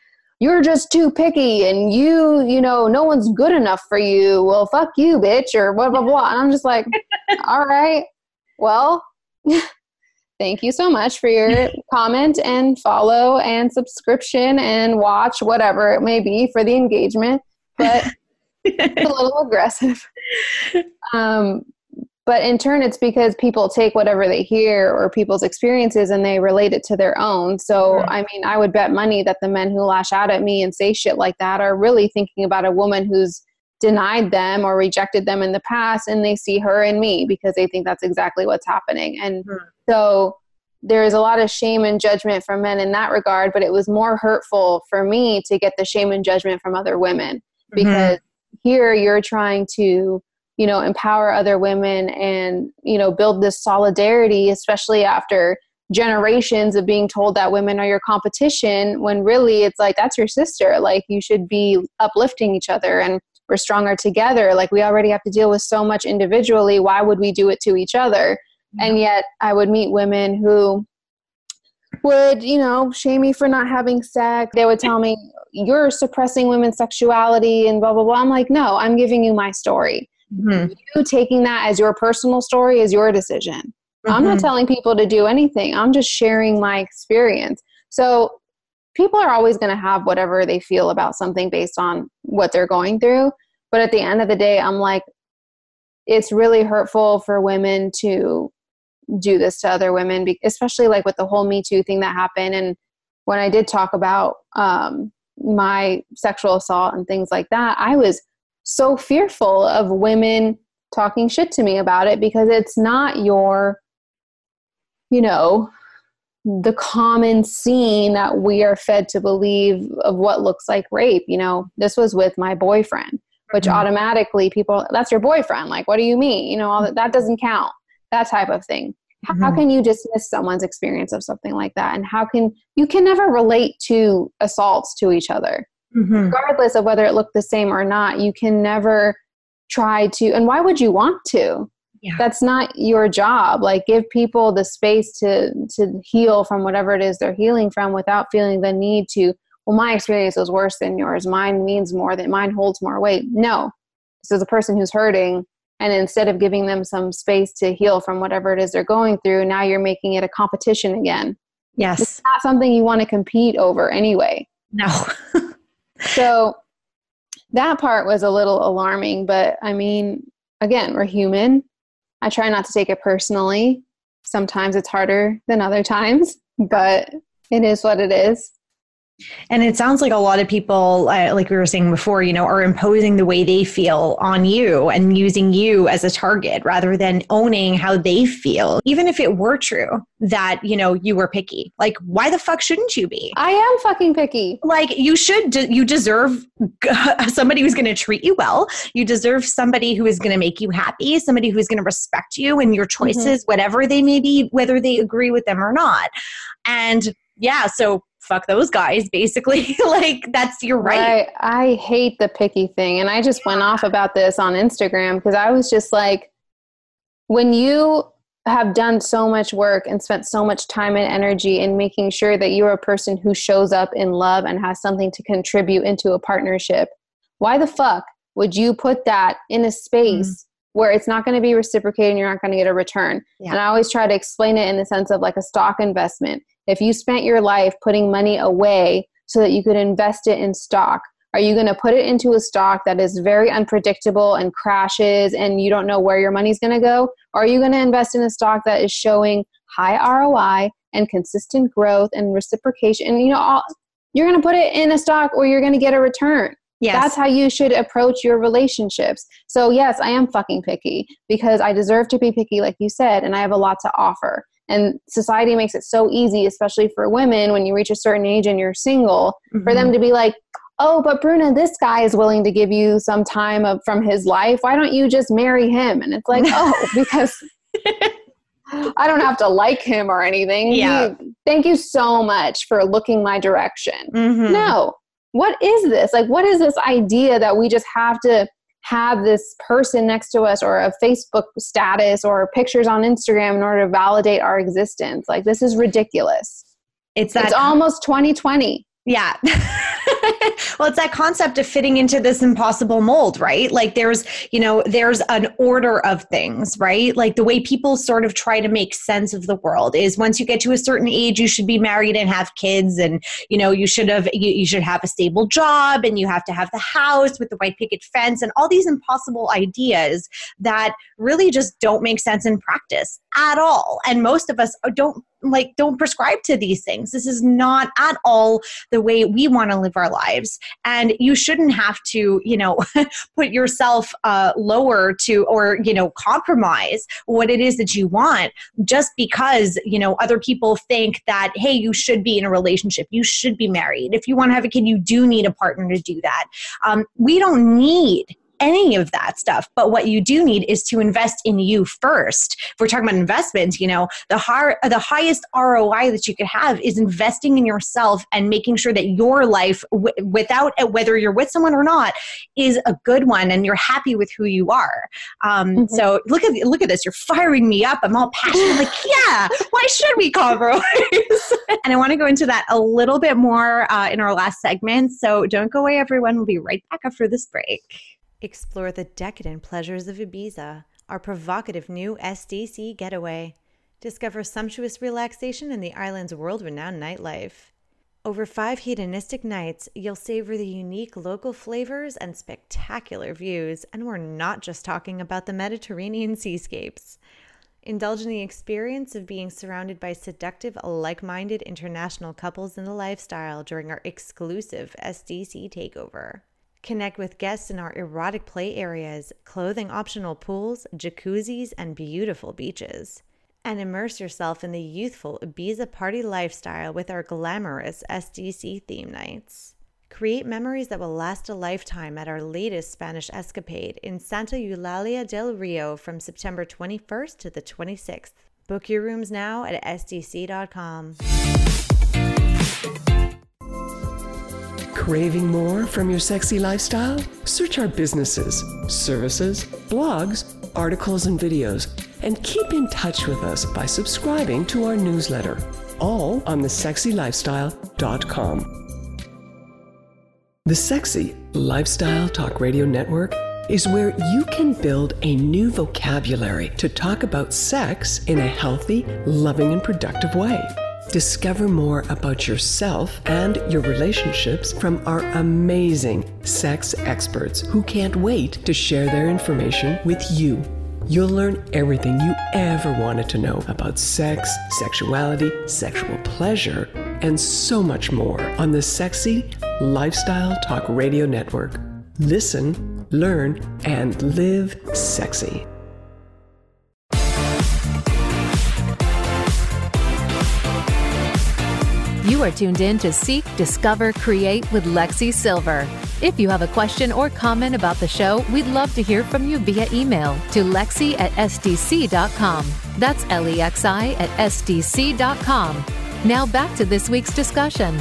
C: you're just too picky and you, you know, no one's good enough for you. Well, fuck you, bitch, or blah, blah, blah. And I'm just like, all right, well, thank you so much for your comment and follow and subscription and watch, whatever it may be for the engagement. But it's a little aggressive. Um, but in turn it's because people take whatever they hear or people's experiences and they relate it to their own so right. i mean i would bet money that the men who lash out at me and say shit like that are really thinking about a woman who's denied them or rejected them in the past and they see her and me because they think that's exactly what's happening and mm-hmm. so there's a lot of shame and judgment from men in that regard but it was more hurtful for me to get the shame and judgment from other women mm-hmm. because mm-hmm. here you're trying to you know empower other women and you know build this solidarity especially after generations of being told that women are your competition when really it's like that's your sister. Like you should be uplifting each other and we're stronger together. Like we already have to deal with so much individually. Why would we do it to each other? And yet i would meet women who would you know shame me for not having sex. They would tell me you're suppressing women's sexuality and blah blah blah. I'm like no i'm giving you my story mm-hmm. you taking that as your personal story is your decision Mm-hmm. I'm not mm-hmm. telling people to do anything. I'm just sharing my experience. So people are always going to have whatever they feel about something based on what they're going through. But at the end of the day, I'm like, it's really hurtful for women to do this to other women, especially like with the whole Me Too thing that happened. And when I did talk about um, my sexual assault and things like that, I was so fearful of women talking shit to me about it because it's not your you know, the common scene that we are fed to believe of what looks like rape. You know, this was with my boyfriend, which mm-hmm. automatically people, that's your boyfriend. Like, what do you mean? You know, all that, that doesn't count. That type of thing. Mm-hmm. How can you dismiss someone's experience of something like that? And how can you can never relate to assaults to each other, mm-hmm. regardless of whether it looked the same or not. You can never try to, and why would you want to? yeah. that's not your job like give people the space to to heal from whatever it is they're healing from without feeling the need to well my experience was worse than yours mine means more than mine holds more weight no this is a person who's hurting and instead of giving them some space to heal from whatever it is they're going through now you're making it a competition again
B: yes
C: it's not something you want to compete over anyway
B: no
C: so that part was a little alarming but i mean again we're human I try not to take it personally. Sometimes it's harder than other times, but it is what it is.
B: And it sounds like a lot of people, uh, like we were saying before, you know, are imposing the way they feel on you and using you as a target rather than owning how they feel. Even if it were true that, you know, you were picky, like, why the fuck shouldn't you be?
C: I am fucking picky.
B: Like, you should, de- you deserve somebody who's going to treat you well. You deserve somebody who is going to make you happy, somebody who's going to respect you and your mm-hmm. choices, mm-hmm. whatever they may be, whether they agree with them or not. And yeah, so fuck those guys basically like that's your right. right
C: i hate the picky thing and i just went off about this on instagram because i was just like when you have done so much work and spent so much time and energy in making sure that you're a person who shows up in love and has something to contribute into a partnership why the fuck would you put that in a space mm where it's not going to be reciprocated and you're not going to get a return. Yeah. And I always try to explain it in the sense of like a stock investment. If you spent your life putting money away so that you could invest it in stock, are you going to put it into a stock that is very unpredictable and crashes and you don't know where your money's going to go? Or are you going to invest in a stock that is showing high ROI and consistent growth and reciprocation? And you know, all, you're going to put it in a stock or you're going to get a return. Yes. That's how you should approach your relationships. So, yes, I am fucking picky because I deserve to be picky, like you said, and I have a lot to offer. And society makes it so easy, especially for women when you reach a certain age and you're single, mm-hmm. for them mm-hmm. to be like, oh, but Bruna, this guy is willing to give you some time of, from his life. Why don't you just marry him? And it's like, oh, because I don't have to like him or anything.
B: Yeah.
C: He, thank you so much for looking my direction. Mm-hmm. No, what is this? Like, what is this idea that we just have to have this person next to us or a Facebook status or pictures on Instagram in order to validate our existence? Like, this is ridiculous. It's that it's almost 2020.
B: Yeah. well, it's that concept of fitting into this impossible mold, right? Like there's, you know, there's an order of things, right? Like the way people sort of try to make sense of the world is once you get to a certain age, you should be married and have kids and, you know, you should have you, you should have a stable job and you have to have the house with the white picket fence and all these impossible ideas that really just don't make sense in practice at all. And most of us don't like don't prescribe to these things. This is not at all the way we want to live our lives. And you shouldn't have to you know put yourself uh, lower to or you know compromise what it is that you want just because you know other people think that hey you should be in a relationship you should be married. If you want to have a kid you do need a partner to do that. Um, we don't need any of that stuff. But what you do need is to invest in you first. If we're talking about investments, you know, the high, the highest ROI that you could have is investing in yourself and making sure that your life, w- without uh, whether you're with someone or not, is a good one and you're happy with who you are. Um, mm-hmm. So look at look at this. You're firing me up. I'm all passionate. like, yeah, why should we compromise? and I want to go into that a little bit more uh, in our last segment. So don't go away, everyone. We'll be right back after this break.
F: Explore the decadent pleasures of Ibiza, our provocative new SDC getaway. Discover sumptuous relaxation in the island's world renowned nightlife. Over five hedonistic nights, you'll savor the unique local flavors and spectacular views, and we're not just talking about the Mediterranean seascapes. Indulge in the experience of being surrounded by seductive, like minded international couples in the lifestyle during our exclusive SDC takeover. Connect with guests in our erotic play areas, clothing optional pools, jacuzzis, and beautiful beaches. And immerse yourself in the youthful Ibiza party lifestyle with our glamorous SDC theme nights. Create memories that will last a lifetime at our latest Spanish escapade in Santa Eulalia del Rio from September 21st to the 26th. Book your rooms now at sdc.com.
G: Craving more from your sexy lifestyle? Search our businesses, services, blogs, articles, and videos, and keep in touch with us by subscribing to our newsletter, all on thesexylifestyle.com. The Sexy Lifestyle Talk Radio Network is where you can build a new vocabulary to talk about sex in a healthy, loving, and productive way. Discover more about yourself and your relationships from our amazing sex experts who can't wait to share their information with you. You'll learn everything you ever wanted to know about sex, sexuality, sexual pleasure, and so much more on the Sexy Lifestyle Talk Radio Network. Listen, learn, and live sexy.
A: You are tuned in to Seek, Discover, Create with Lexi Silver. If you have a question or comment about the show, we'd love to hear from you via email to lexi at sdc.com. That's L E X I at sdc.com. Now back to this week's discussion.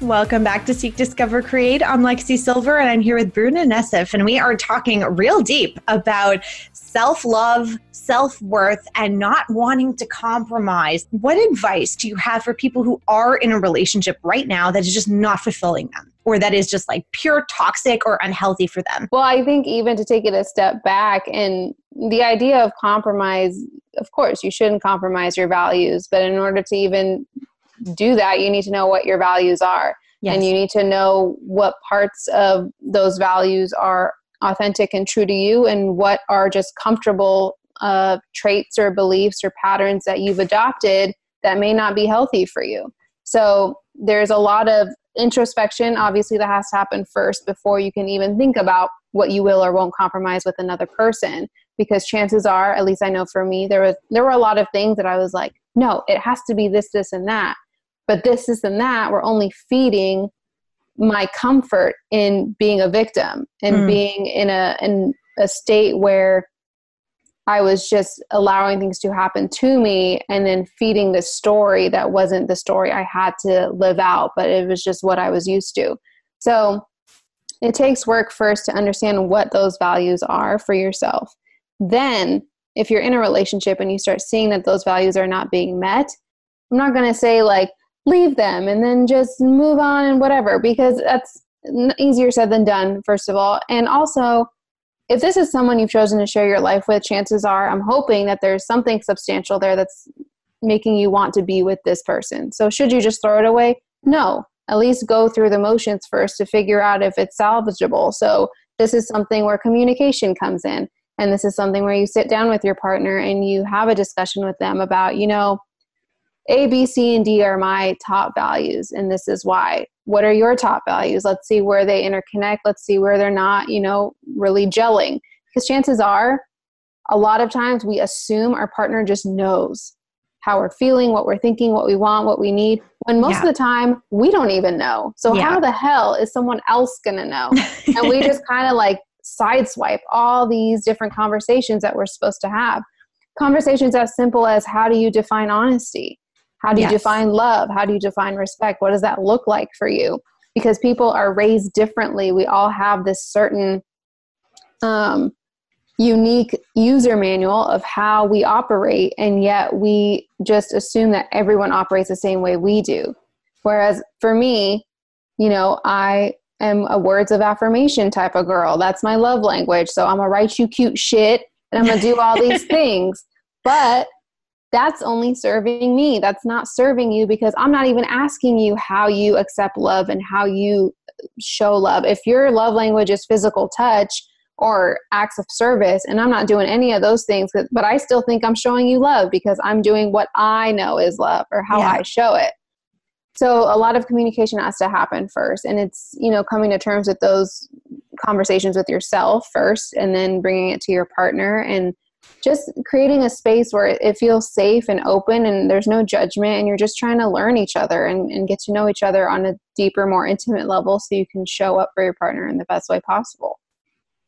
B: Welcome back to Seek, Discover, Create. I'm Lexi Silver, and I'm here with Bruna Nessif, and we are talking real deep about self love, self worth, and not wanting to compromise. What advice do you have for people who are in a relationship right now that is just not fulfilling them? Or that is just like pure toxic or unhealthy for them?
C: Well, I think even to take it a step back and the idea of compromise, of course, you shouldn't compromise your values, but in order to even do that, you need to know what your values are. Yes. And you need to know what parts of those values are authentic and true to you and what are just comfortable uh, traits or beliefs or patterns that you've adopted that may not be healthy for you. So there's a lot of introspection, obviously, that has to happen first before you can even think about what you will or won't compromise with another person. Because chances are, at least I know for me, there was there were a lot of things that I was like, no, it has to be this, this, and that. But this, is and that were only feeding my comfort in being a victim and mm. being in a in a state where I was just allowing things to happen to me and then feeding the story that wasn't the story I had to live out, but it was just what I was used to. So it takes work first to understand what those values are for yourself. Then, if you're in a relationship and you start seeing that those values are not being met, I'm not going to say, like, leave them and then just move on and whatever because that's easier said than done first of all. And also if this is someone you've chosen to share your life with chances are i'm hoping that there's something substantial there that's making you want to be with this person. So should you just throw it away? No. At least go through the motions first to figure out if it's salvageable. So this is something where communication comes in and this is something where you sit down with your partner and you have a discussion with them about, you know, A, B, C, and D are my top values, and this is why. What are your top values? Let's see where they interconnect. Let's see where they're not, you know, really gelling. Because chances are, a lot of times we assume our partner just knows how we're feeling, what we're thinking, what we want, what we need, when most yeah. of the time we don't even know. So, yeah. how the hell is someone else going to know? and we just kind of like sideswipe all these different conversations that we're supposed to have. Conversations as simple as how do you define honesty? How do you yes. define love? How do you define respect? What does that look like for you? Because people are raised differently. We all have this certain um, unique user manual of how we operate, and yet we just assume that everyone operates the same way we do. Whereas for me, you know, I am a words of affirmation type of girl. That's my love language. So I'm gonna write you cute shit and I'm gonna do all these things. But that's only serving me. That's not serving you because I'm not even asking you how you accept love and how you show love. If your love language is physical touch, or acts of service and i'm not doing any of those things but i still think i'm showing you love because i'm doing what i know is love or how yeah. i show it so a lot of communication has to happen first and it's you know coming to terms with those conversations with yourself first and then bringing it to your partner and just creating a space where it feels safe and open and there's no judgment and you're just trying to learn each other and, and get to know each other on a deeper more intimate level so you can show up for your partner in the best way possible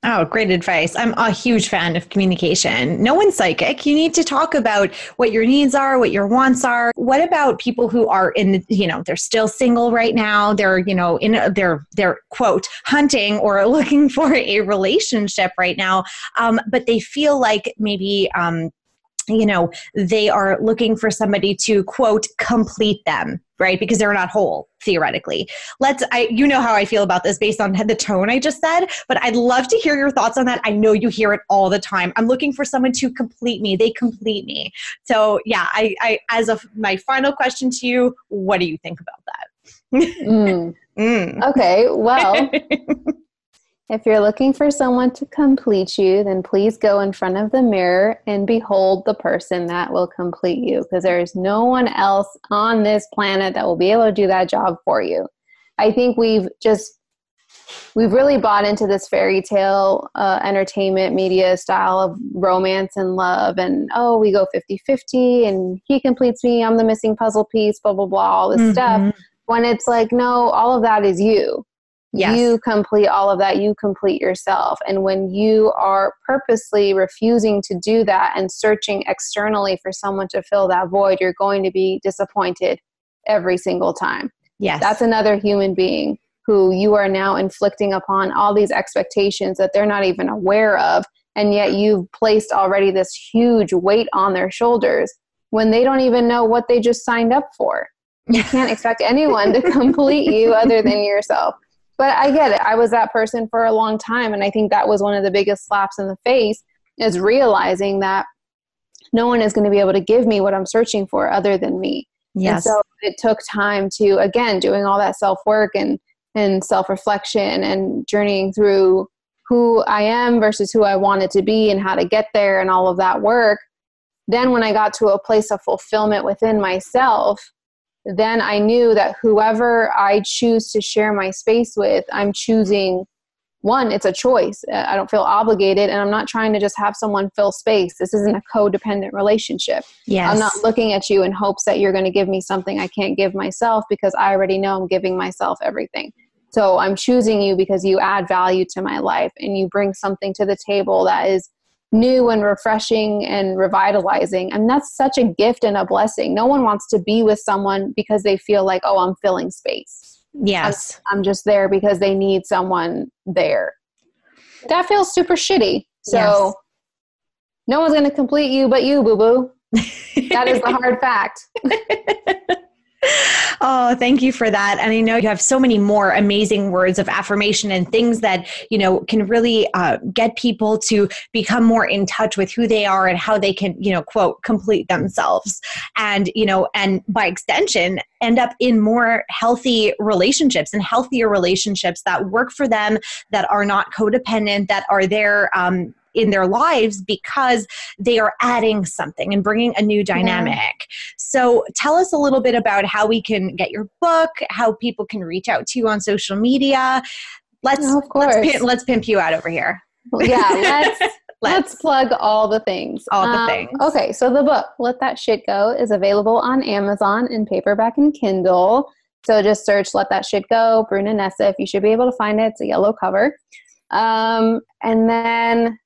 B: Oh, great advice. I'm a huge fan of communication. No one's psychic. You need to talk about what your needs are, what your wants are. What about people who are in, you know, they're still single right now. They're, you know, in a, they're they're quote hunting or looking for a relationship right now. Um, but they feel like maybe um, you know they are looking for somebody to quote complete them right? Because they're not whole theoretically. Let's i you know how i feel about this based on the tone i just said but i'd love to hear your thoughts on that. I know you hear it all the time. I'm looking for someone to complete me. They complete me. So yeah i, I as of my final question to you what do you think about that?
C: Mm. Mm. okay well If you're looking for someone to complete you, then please go in front of the mirror and behold the person that will complete you because there is no one else on this planet that will be able to do that job for you. I think we've just we've really bought into this fairy tale uh, entertainment media style of romance and love and oh we go 50-50 and he completes me i'm the missing puzzle piece blah blah blah all this mm-hmm. stuff when it's like no all of that is you Yes. You complete all of that, you complete yourself. And when you are purposely refusing to do that and searching externally for someone to fill that void, you're going to be disappointed every single time.
B: Yes.
C: That's another human being who you are now inflicting upon all these expectations that they're not even aware of. And yet you've placed already this huge weight on their shoulders when they don't even know what they just signed up for. You can't expect anyone to complete you other than yourself but I get it. I was that person for a long time. And I think that was one of the biggest slaps in the face is realizing that no one is going to be able to give me what I'm searching for other than me.
B: Yes.
C: And so it took time to, again, doing all that self work and, and self reflection and journeying through who I am versus who I wanted to be and how to get there and all of that work. Then, when I got to a place of fulfillment within myself, then I knew that whoever I choose to share my space with, I'm choosing one, it's a choice. Uh, I don't feel obligated, and I'm not trying to just have someone fill space. This isn't a codependent relationship.
B: Yes.
C: I'm not looking at you in hopes that you're going to give me something I can't give myself because I already know I'm giving myself everything. So I'm choosing you because you add value to my life and you bring something to the table that is new and refreshing and revitalizing. And that's such a gift and a blessing. No one wants to be with someone because they feel like, oh, I'm filling space.
B: Yes.
C: I'm, I'm just there because they need someone there. That feels super shitty. So yes. no one's going to complete you but you, boo boo. that is the hard fact.
B: Oh, thank you for that. And I know you have so many more amazing words of affirmation and things that, you know, can really uh, get people to become more in touch with who they are and how they can, you know, quote, complete themselves. And, you know, and by extension, end up in more healthy relationships and healthier relationships that work for them, that are not codependent, that are there um, in their lives because they are adding something and bringing a new dynamic. Yeah. So tell us a little bit about how we can get your book, how people can reach out to you on social media. Let's oh, let's pimp, let's pimp you out over here.
C: Yeah, let's Let's, Let's, plug all the things.
B: All the um, things.
C: Okay, so the book, Let That Shit Go, is available on Amazon in paperback and Kindle. So just search Let That Shit Go, Bruna Nessif. You should be able to find it. It's a yellow cover. Um, and then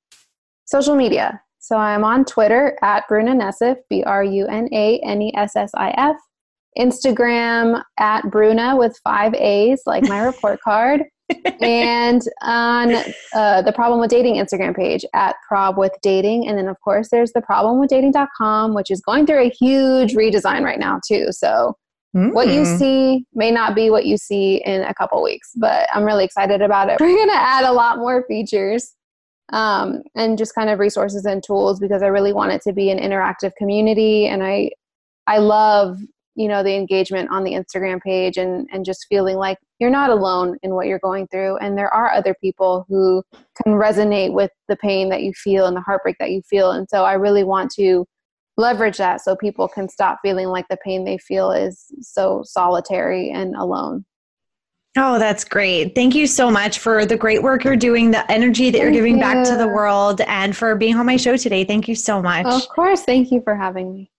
C: social media. So I'm on Twitter at Bruna Nessif, B R U N A N E S S I F. Instagram at Bruna with five A's, like my report card and on uh, the problem with dating instagram page at prob with dating and then of course there's the problem with dating.com which is going through a huge redesign right now too so mm. what you mm. see may not be what you see in a couple weeks but i'm really excited about it we're going to add a lot more features um, and just kind of resources and tools because i really want it to be an interactive community. And i i love you know the engagement on the instagram page and and just feeling like you're not alone in what you're going through. And there are other people who can resonate with the pain that you feel and the heartbreak that you feel. And so i really want to leverage that so people can stop feeling like the pain they feel is so solitary and alone
B: Oh, that's great. Thank you so much for the great work you're doing, the energy that Thank you're giving you. back to the world, and for being on my show today. Thank you so much.
C: Of course. Thank you for having me.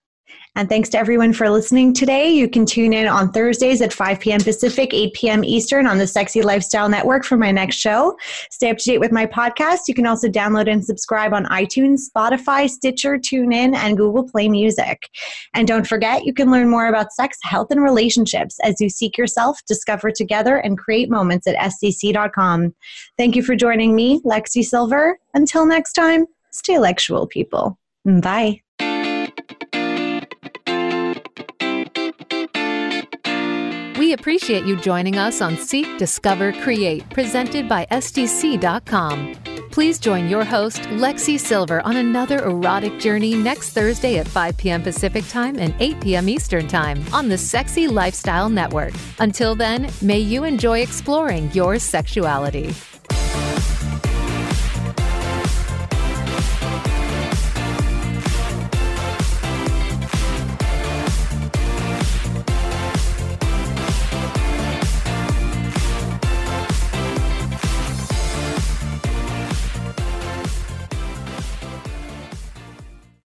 B: And thanks to everyone for listening today. You can tune in on Thursdays at 5 p.m. Pacific, 8 p.m. Eastern on the Sexy Lifestyle Network for my next show. Stay up to date with my podcast. You can also download and subscribe on iTunes, Spotify, Stitcher, TuneIn, and Google Play Music. And don't forget, you can learn more about sex, health, and relationships as you seek yourself, discover together, and create moments at sdc.com. Thank you for joining me, Lexi Silver. Until next time, stay sexual, people. Bye.
A: Appreciate you joining us on Seek, Discover, Create, presented by SDC.com. Please join your host, Lexi Silver, on another erotic journey next Thursday at 5 p.m. Pacific Time and 8 p.m. Eastern Time on the Sexy Lifestyle Network. Until then, may you enjoy exploring your sexuality.